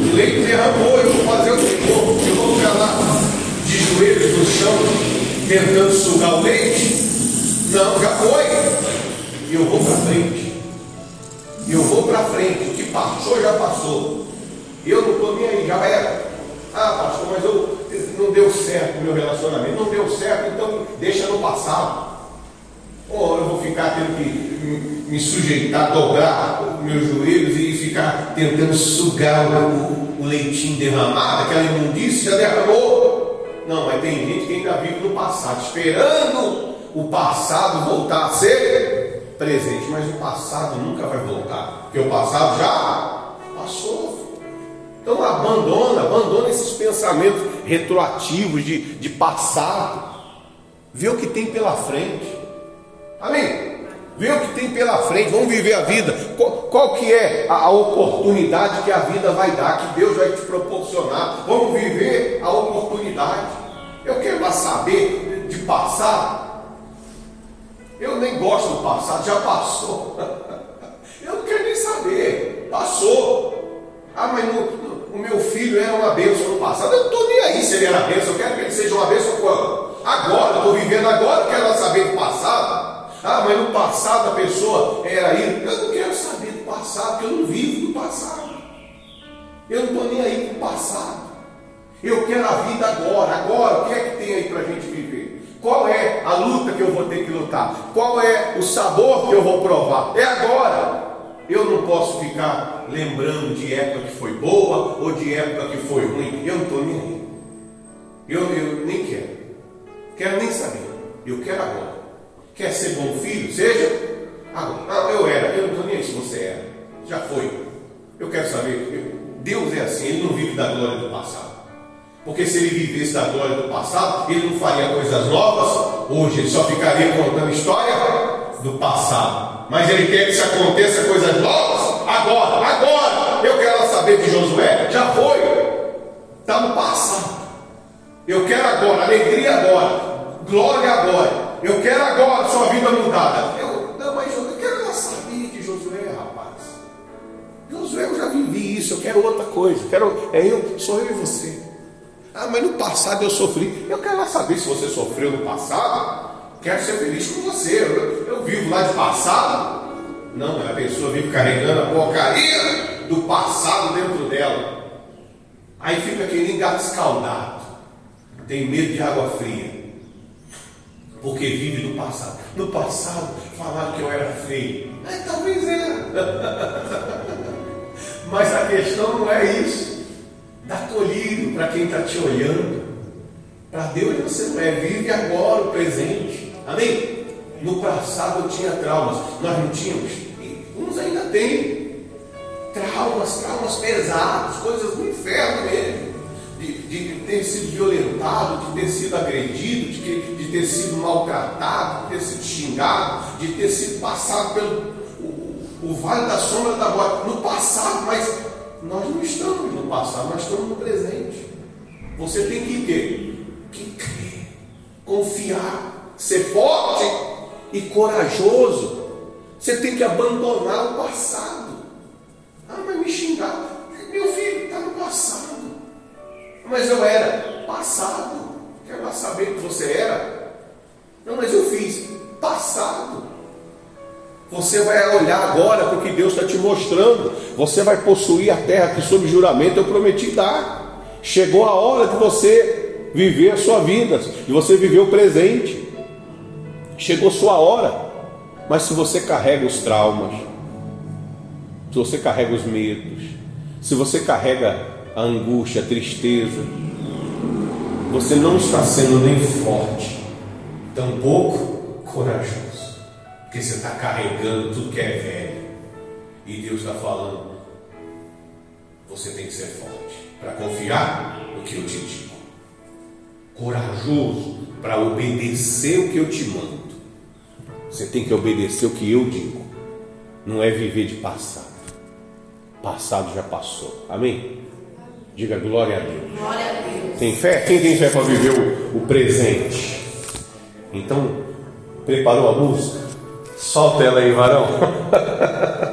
O leite derramou, eu vou fazer o que? Eu vou ficar lá de joelhos no chão, tentando sugar o leite. Não, já foi. E eu vou para frente. Eu vou para frente. O que passou, já passou. Eu não estou nem aí, já era. Ah, pastor, mas eu, não deu certo o meu relacionamento. Não deu certo, então deixa no passado. Ou eu vou ficar tendo que me sujeitar, dobrar meus joelhos e ficar tentando sugar o, o leitinho derramado, aquela imundícia derramou. Não, mas tem gente que ainda vive no passado, esperando o passado voltar a ser presente, mas o passado nunca vai voltar, porque o passado já passou. Então abandona, abandona esses pensamentos retroativos de, de passado. Vê o que tem pela frente. Amém? Vê o que tem pela frente, vamos viver a vida. Qual, qual que é a, a, oportunidade que a vida vai dar, que Deus vai te proporcionar? Vamos viver a oportunidade. Eu quero lá saber de passar. Eu nem gosto do passado, já passou. Eu não quero nem saber. Passou. Ah, mas o meu filho era uma bênção no passado. Eu não estou nem aí se ele era bênção. Eu quero que ele seja uma bênção quando? Agora, estou vivendo agora, quero saber do passado. Ah, mas no passado a pessoa era isso. Eu não quero saber do passado, porque eu não vivo do passado. Eu não estou nem aí com o passado. Eu quero a vida agora. Agora, o que é que tem aí para a gente viver? Qual é a luta que eu vou ter que lutar? Qual é o sabor que eu vou provar? É agora. Eu não posso ficar lembrando de época que foi boa ou de época que foi ruim. Eu não estou nem aí. Eu, eu nem quero. Quero nem saber. Eu quero agora. Quer ser bom filho? Seja. Ah, eu era, eu não estou nem aí se você era. Já foi. Eu quero saber. Deus é assim, ele não vive da glória do passado. Porque se ele vivesse da glória do passado, ele não faria coisas novas hoje, ele só ficaria contando história do passado. Mas ele quer que se aconteça coisas novas agora, agora. Eu quero saber de Josué, já foi, está no passado. Eu quero agora, alegria agora, glória agora. Eu quero agora sua vida mudada. Eu, não, mas eu quero saber de Josué, rapaz. Josué, eu já vivi isso, eu quero outra coisa. Quero, é eu, sou eu e você. Ah, mas no passado eu sofri. Eu quero lá saber se você sofreu no passado. Quero ser feliz com você. Eu, eu vivo lá de passado. Não, a pessoa vive carregando a porcaria do passado dentro dela. Aí fica aquele gato escaldado. Tem medo de água fria porque vive no passado. No passado falaram que eu era feio. É, talvez era. Mas a questão não é isso. Dá colírio para quem está te olhando. Para Deus você não é. Vive agora o presente. Amém? No passado eu tinha traumas. Nós não tínhamos. E uns ainda têm. Traumas, traumas pesados, coisas do inferno mesmo de, ter sido violentado, de ter sido agredido, de, de ter sido maltratado, de ter sido xingado, de ter sido passado pelo o, o vale da sombra da morte no passado, mas nós não estamos no passado, nós estamos no presente. Você tem que ter que crer, confiar, ser forte e corajoso. Você tem que abandonar o passado. Ah, mas me xingar. Meu filho está no passado. Mas eu era passado. Quer lá saber que você era? Não, mas eu fiz passado. Você vai olhar agora para o que Deus está te mostrando. Você vai possuir a terra que, sob juramento, eu prometi dar. Chegou a hora de você viver a sua vida, de você viver o presente. Chegou sua hora. Mas se você carrega os traumas, se você carrega os medos, se você carrega a angústia, a tristeza. Você não está sendo nem forte, tampouco corajoso, porque você está carregando tudo que é velho. E Deus está falando: você tem que ser forte para confiar no que eu te digo, corajoso para obedecer o que eu te mando. Você tem que obedecer o que eu digo. não é viver de passado. Passado já passou. Amém? Diga glória a Deus. Glória a Deus. Tem fé? Quem tem fé para viver o, o presente? Então, preparou a música? Solta ela aí, varão.